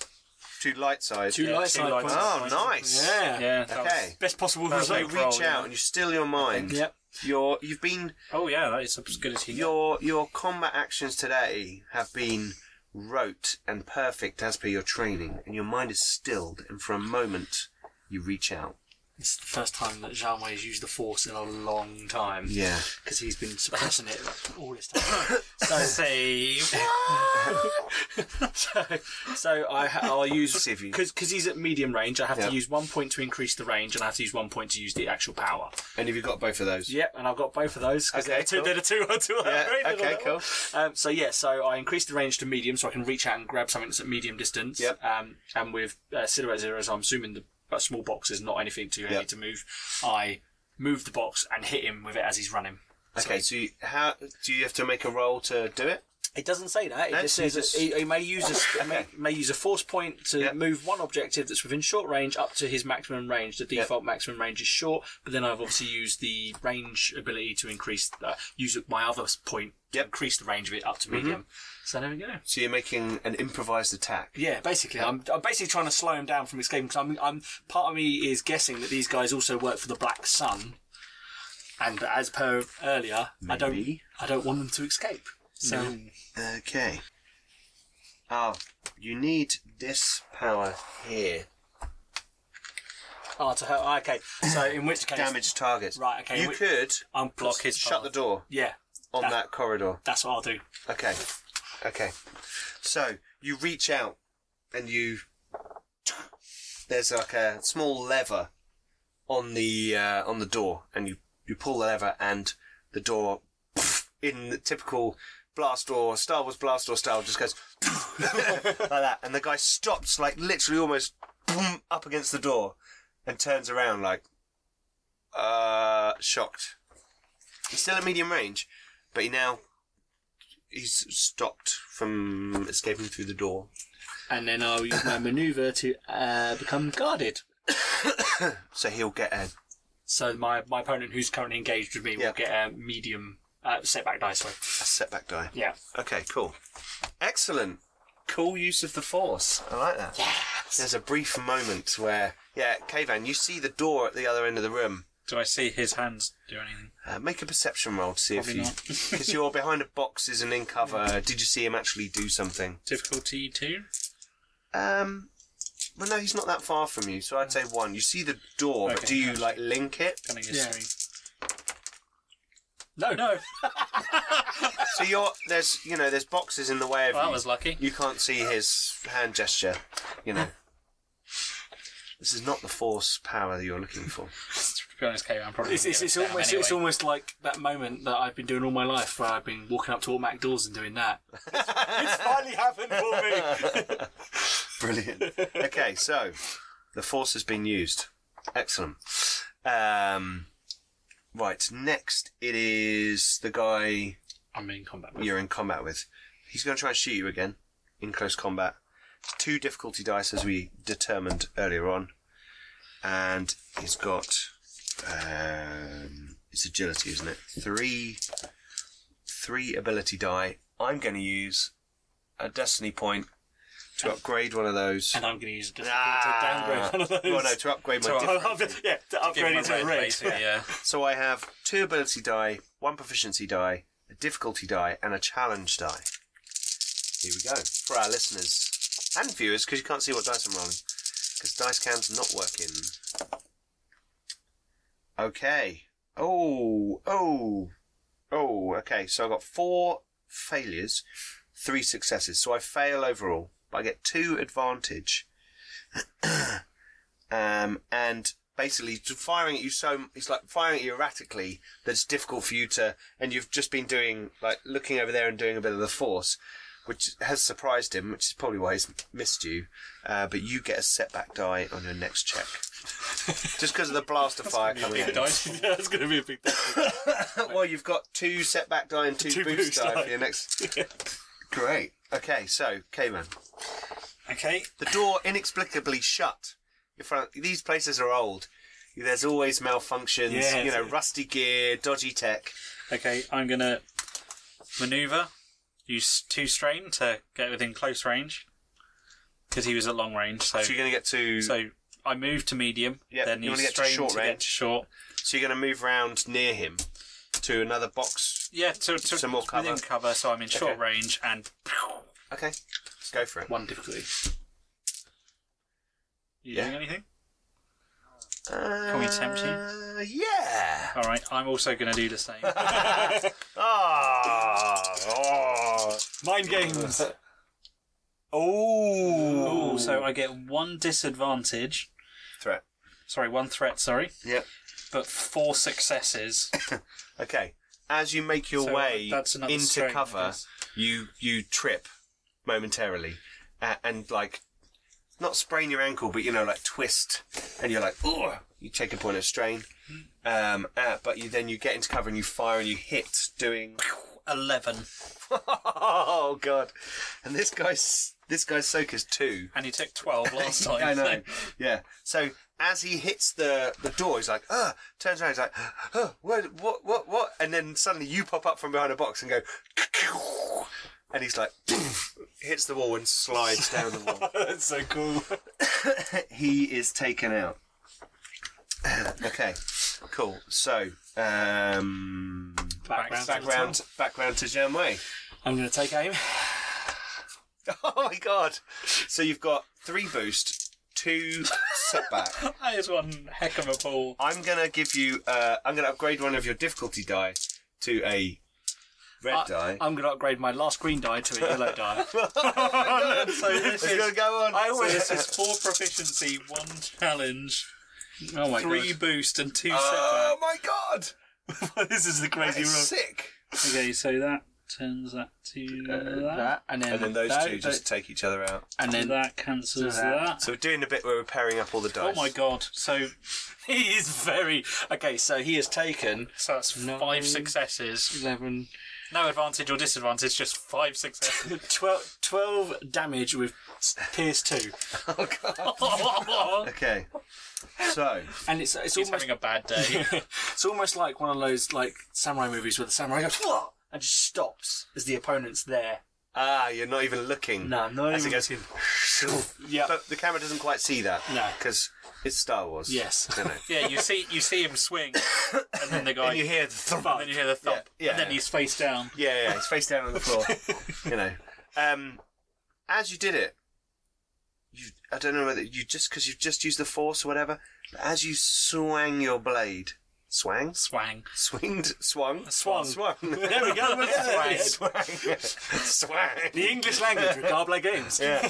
two light side. Two Yeah, light two side light points. Oh, nice. Yeah. Yeah. that was- Okay. Best possible That's So you reach roll, out yeah. and you still your mind. Yep. Your you've been Oh yeah, that is as good as he. your your combat actions today have been rote and perfect as per your training, and your mind is stilled. And for a moment, you reach out. It's the first time that Zhang Wei has used the Force in a long time. Yeah. Because he's been suppressing it all this time. so, Save. so, so I, ha- I'll use See if you- because he's at medium range. I have to use one point to increase the range, and I have to use one point to use the actual power. And have you got both of those? Yep, and I've got both of those because Okay, they're, two, cool. they're the two. two Yeah, okay, cool. Um, so yeah, so I increased the range to medium, so I can reach out and grab something that's at medium distance. Yep. Um, and with uh, silhouette zeros, I'm assuming the uh, small box is not anything too heavy Yep. to move. I move the box and hit him with it as he's running. Okay, so you, how do you have to make a roll to do it? It doesn't say that. It No, just says just- that he, he may use a may, Okay. may use a force point to Yep. move one objective that's within short range up to his maximum range. The default maximum range is short, but then I've obviously used the range ability to increase uh, use my other point to Yep. increase the range of it up to medium. So there we go. So you're making an improvised attack. Yeah, basically, I'm, I'm basically trying to slow him down from escaping because I'm, I'm part of me is guessing that these guys also work for the Black Sun, and as per earlier, I don't Maybe. I don't want them to escape. So mm-hmm. Okay. Oh, you need this power here. oh, to hurt. Okay, so in which case, Damage targets. Right, okay, You we- could I'm Block his shut path. the door Yeah, on That- that corridor. that's what I'll do. Okay. Okay. So you reach out and you. There's like a small lever on the uh, on the door, and you you pull the lever, and the door, in the typical blast door Star Wars blast door style, just goes like that, and the guy stops, like literally almost up against the door, and turns around like uh shocked. He's still at medium range, but he now he's stopped from escaping through the door. And then I'll use my maneuver to uh, become guarded. So he'll get a So my, my opponent, who's currently engaged with me, Yeah. will get a medium uh, setback dice. Sorry. a setback die. Yeah. Okay, cool. Excellent. Cool use of the force. I like that. There's a brief moment where, yeah, Kavan, you see the door at the other end of the room. Do I see his hands do anything? Uh, make a perception roll to see Probably if you, not. because you're behind the boxes and in cover. Did you see him actually do something? Difficulty two. Um, well, no, he's not that far from you, so I'd say one. You see the door, but Okay. do you like link it? Cunning Yeah. history. No. No. So you're there's you know there's boxes in the way of Well, that you. was lucky. You can't see his hand gesture. You know. This is not the force power that you're looking for. To be honest, Kate, I'm probably. It's, it's, it's almost down it's almost like that moment that I've been doing all my life, where I've been walking up to automatic doors and doing that. it's finally happened for me. Brilliant. okay, so the force has been used. Excellent. Um, right, next it is the guy I'm in combat. With. you're in combat with. He's going to try and shoot you again in close combat. Two difficulty dice, as we determined earlier on, and he's got um, it's agility, isn't it? Three, three ability die. I'm going to use a destiny point to upgrade one of those. And I'm going to use a difficulty Ah. to downgrade one of those. Well, no, to upgrade my To difficulty. yeah, to upgrade him it a to a red, red. yeah. So I have two ability die, one proficiency die, a difficulty die, and a challenge die. Here we go. For our listeners and viewers, because you can't see what dice I'm rolling, because dice cam's not working. Okay. Oh, oh, oh, okay. So I got four failures, three successes. So I fail overall, but I get two advantage. um, and basically firing at you so it's like firing at you erratically that it's difficult for you to and you've just been doing like looking over there and doing a bit of the force which has surprised him which is probably why he's missed you uh, but you get a setback die on your next check just because of the blaster fire coming in. That's going to be a big thing. well you've got two setback die and two, Two boost, boost die, die. for your next great okay so Cayman Okay. the door inexplicably shut. In front, these places are old. There's always malfunctions, Yeah, you know, so- rusty gear, dodgy tech. Okay, I'm gonna maneuver. Use two strain to get within close range. because he was at long range. So, So you're going to get to. So, so I moved to medium. Yeah, then you he's wanna get to short to get range. to short. you're going to move round near him to another box. Yeah, to, to Some more within cover. cover. So I'm in short Okay. range and. Okay, let's go for it. One difficulty. You Yeah. doing anything? Can we tempt you? Yeah. All right, I'm also going to do the same. Ah. Mind games. Oh. Ooh, so I get one disadvantage. threat. Sorry, one threat. Sorry, Yep. but four successes. Okay. As you make your So way that's another into strain, I cover, guess. you you trip momentarily, uh, and like not sprain your ankle, but you know like twist, and you're like, oh, you take a point of strain. Um, uh, but you then you get into cover and you fire and you hit, doing Eleven, oh god, and this guy's this guy's soak is two. and he took twelve last time. I know. so- Yeah. So as he hits the, the door, he's like, ah, turns around, he's like, oh, what, what, what, what? And then suddenly you pop up from behind a box and go, and he's like, hits the wall and slides down the wall. That's so cool. he is taken out. okay, cool. So, um, Background. back round, back round to Janway. I'm going to take aim. Oh my god! So you've got three boost, two setback. That is one heck of a pull. I'm gonna give you. Uh, I'm gonna upgrade one of your difficulty die to a red I- die. I'm going to upgrade my last green die to a yellow die. So this It's is, gonna go on. I so always- this is four proficiency, one challenge, Oh my three boost, and two oh my god! God. this is the crazy is sick. Okay, so that turns that to uh, that. That, and then, And then those that, two just take each other out. and then that cancels that- that. So we're doing the bit where we're pairing up all the oh dice. Oh my god! So he is very okay. So he has taken so that's No. five successes. 11, No advantage or disadvantage, just five successes. 12, 12 damage with pierce two, Oh god. Okay. So and it's it's He's almost having a bad day. it's almost like one of those like samurai movies where the samurai goes "Whoa!" and just stops as the opponent's there. Ah, you're not even looking. No, I'm not As it even goes. Yeah. But the camera doesn't quite see that. No. Because it's Star Wars. Yes. You know. yeah, you see, you see him swing, and then the guy, and you hear the thump. and then you hear the thump, Yeah, yeah. and then he's face down. Yeah, yeah, he's face down on the floor. you know, um, as you did it, you I don't know whether you just because you've just used the force or whatever. But as you swang your blade, swang, Swang. swinged, swung, Swung. swung. There we go. Yeah, Swang. swang, swang. The English language with Garblay Games. Yeah,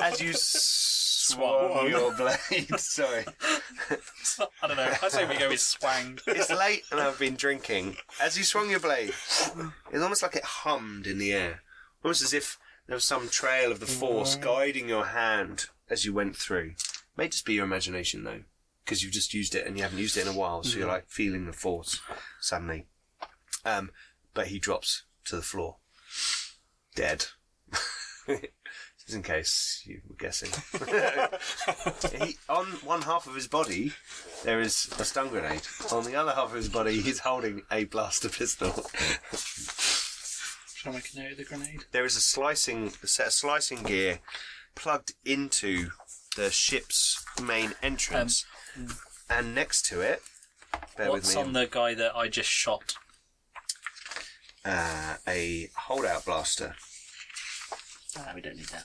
as you swung Swung. your blade. Sorry, I don't know. I say we go with swang. it's late and I've been drinking. As you swung your blade, it's almost like it hummed in the air, almost as if there was some trail of the force mm. guiding your hand as you went through. May just be your imagination though, because you've just used it and you haven't used it in a while, so you're like feeling the force suddenly. Um, but he drops to the floor, dead. Just in case you were guessing. he, on one half of his body, there is a stun grenade. On the other half of his body, he's holding a blaster pistol. Shall I make a note of the grenade? there is a slicing a set of slicing gear plugged into the ship's main entrance, and next to it, bear What's with on the guy that I just shot? uh, a holdout blaster, Ah, we don't need that.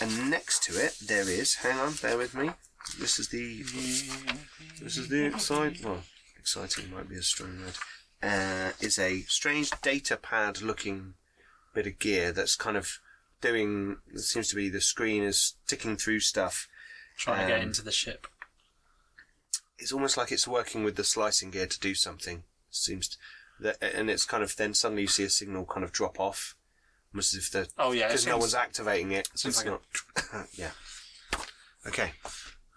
and next to it there is. Hang on, bear with me. This is the this is the exciting. Well, exciting might be a strong word. Uh, is a strange data pad looking bit of gear that's kind of doing. It seems to be the screen is ticking through stuff. Trying to get Um, into the ship. it's almost like it's working with the slicing gear to do something. Seems to, that, and it's kind of then suddenly you see a signal kind of drop off, almost as if the Oh yeah, it because no seems- one's activating it. So seems it's like not. yeah. Okay.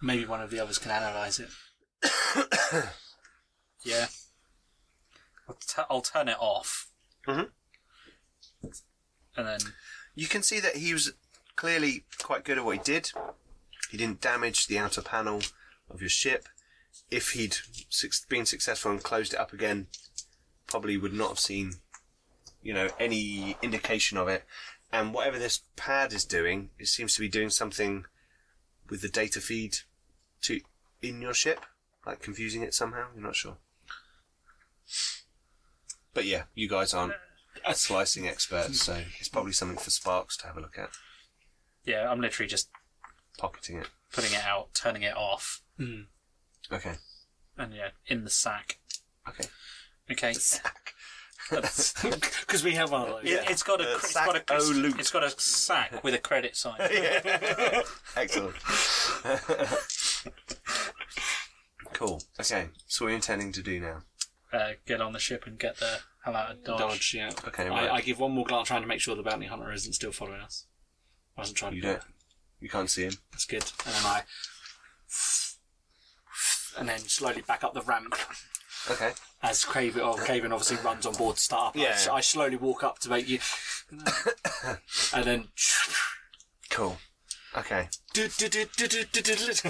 Maybe one of the others can analyse it. Yeah. I'll, t- I'll turn it off. Mhm. And then You can see that he was clearly quite good at what he did. He didn't damage the outer panel of your ship. If he'd been successful and closed it up again, probably would not have seen, you know, any indication of it. and whatever this pad is doing, it seems to be doing something with the data feed to in your ship, like confusing it somehow. You're not sure. But yeah, you guys aren't slicing experts, so it's probably something for Sparks to have a look at. Yeah, I'm literally just Pocketing it. putting it out, turning it off, Okay. and yeah, in the sack. Okay. Okay. Sack. Because we have one of those. It, it's got a Uh, cr- it's sack got a o loot. it's got a sack with a credit sign. Excellent. cool. Okay. So what are you intending to do now? uh, get on the ship and get the hell out of Dodge. Dodge, yeah. Okay, right. I, I give one more glance trying to make sure the bounty hunter isn't still following us. I wasn't trying to You do don't. it. You can't see him. That's good. And then I. And then slowly back up the ramp Okay. as Craven, oh, Craven obviously runs on board to start up. I- Yeah. I, slowly walk up to make you. and then. Cool. Okay. do, do, do, do, do, do, do, do.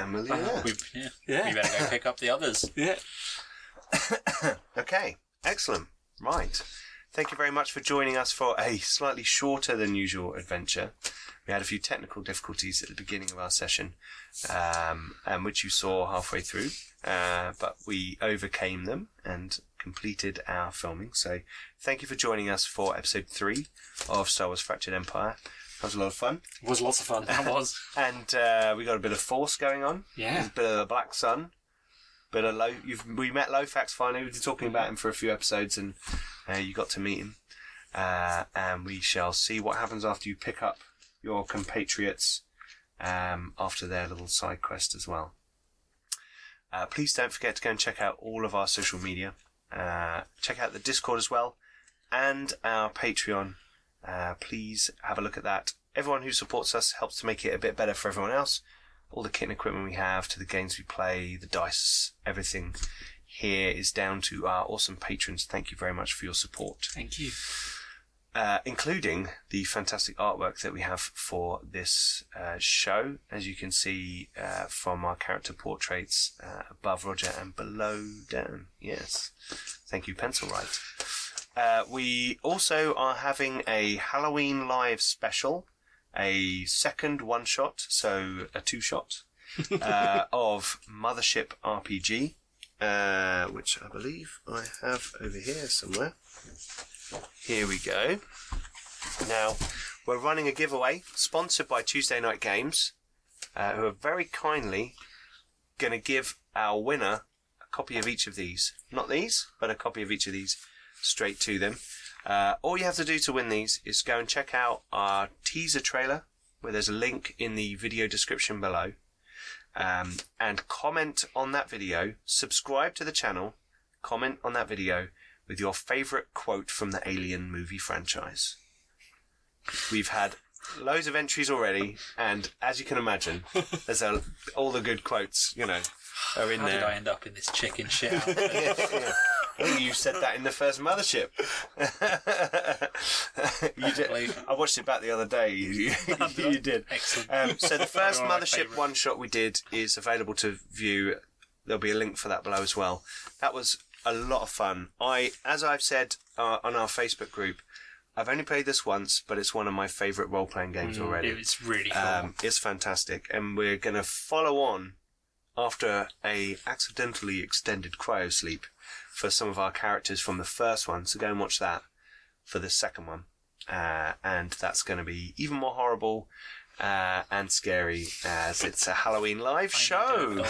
Emily. Uh-huh. We, yeah. Yeah. we better go pick up the others. Yeah. Okay. Excellent. Right. Thank you very much for joining us for a slightly shorter than usual adventure. We had a few technical difficulties at the beginning of our session, um, and which you saw halfway through, uh, but we overcame them and completed our filming. So, thank you for joining us for episode three of Star Wars: Fractured Empire. That was a lot of fun, It was lots of fun. That was. and uh, we got a bit of force going on. Yeah. a bit of the Black Sun, bit of low. We met Lofax finally. We've been talking about him for a few episodes, and uh, you got to meet him. Uh, and we shall see what happens after you pick up your compatriots um, after their little side quest as well. Uh, please don't forget to go and check out all of our social media. Uh, check out the Discord as well, and our Patreon. Uh, please have a look at that. Everyone who supports us helps to make it a bit better for everyone else all the kit and equipment we have, to the games we play, the dice, everything here is down to our awesome patrons. Thank you very much for your support, Thank you. uh, including the fantastic artwork that we have for this uh, show. As you can see uh, from our character portraits uh, above Roger and below Dan. Yes. Thank you, Pencil Right. Uh, we also are having a Halloween live special a second one shot, so a two shot, uh, of Mothership RPG, uh, which I believe I have over here somewhere. Here we go. Now, we're running a giveaway sponsored by Tuesday Knight Games, uh, who are very kindly going to give our winner a copy of each of these. Not these, but a copy of each of these straight to them. Uh, all you have to do to win these is go and check out our teaser trailer, where there's a link in the video description below, um, and comment on that video. Subscribe to the channel, comment on that video with your favourite quote from the Alien movie franchise. We've had loads of entries already, and as you can imagine, there's a, all the good quotes, you know, are in How there. did I end up in this chicken shit yeah, yeah. You said that in the first mothership. you did. I watched it back the other day. You, you did. Excellent. Um, so the first mothership one shot we did is available to view. There'll be a link for that below as well. That was a lot of fun. I, as I've said uh, on our Facebook group, I've only played this once, but it's one of my favourite role playing games already. It's really cool. Um, it's fantastic, and we're going to follow on after a accidentally extended cryo sleep for some of our characters from the first one. So go and watch that for the second one, uh, and that's going to be even more horrible uh, and scary as it's a Halloween live show.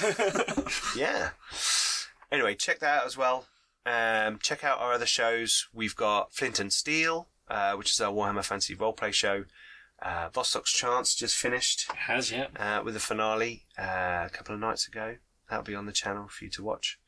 yeah. Anyway, check that out as well. Um, check out our other shows. We've got Flint and Steel, uh, which is our Warhammer Fantasy roleplay show. Uh, Vostok's Chance just finished It has, yeah. uh, with the finale uh, a couple of nights ago. That'll be on the channel for you to watch.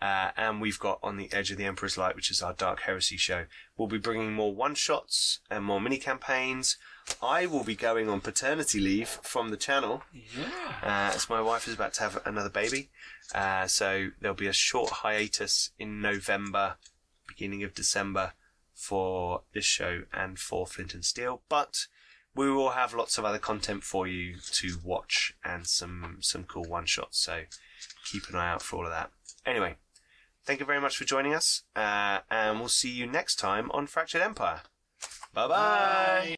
Uh, and we've got On the Edge of the Emperor's Light, which is our Dark Heresy show. We'll be bringing more one shots and more mini campaigns. I will be going on paternity leave from the channel Yeah. uh, as my wife is about to have another baby. Uh, so there'll be a short hiatus in November, beginning of December for this show and for Flint and Steel. But we will have lots of other content for you to watch and some some cool one shots. So keep an eye out for all of that. Anyway, thank you very much for joining us, uh, and we'll see you next time on Fractured Empire. Bye bye.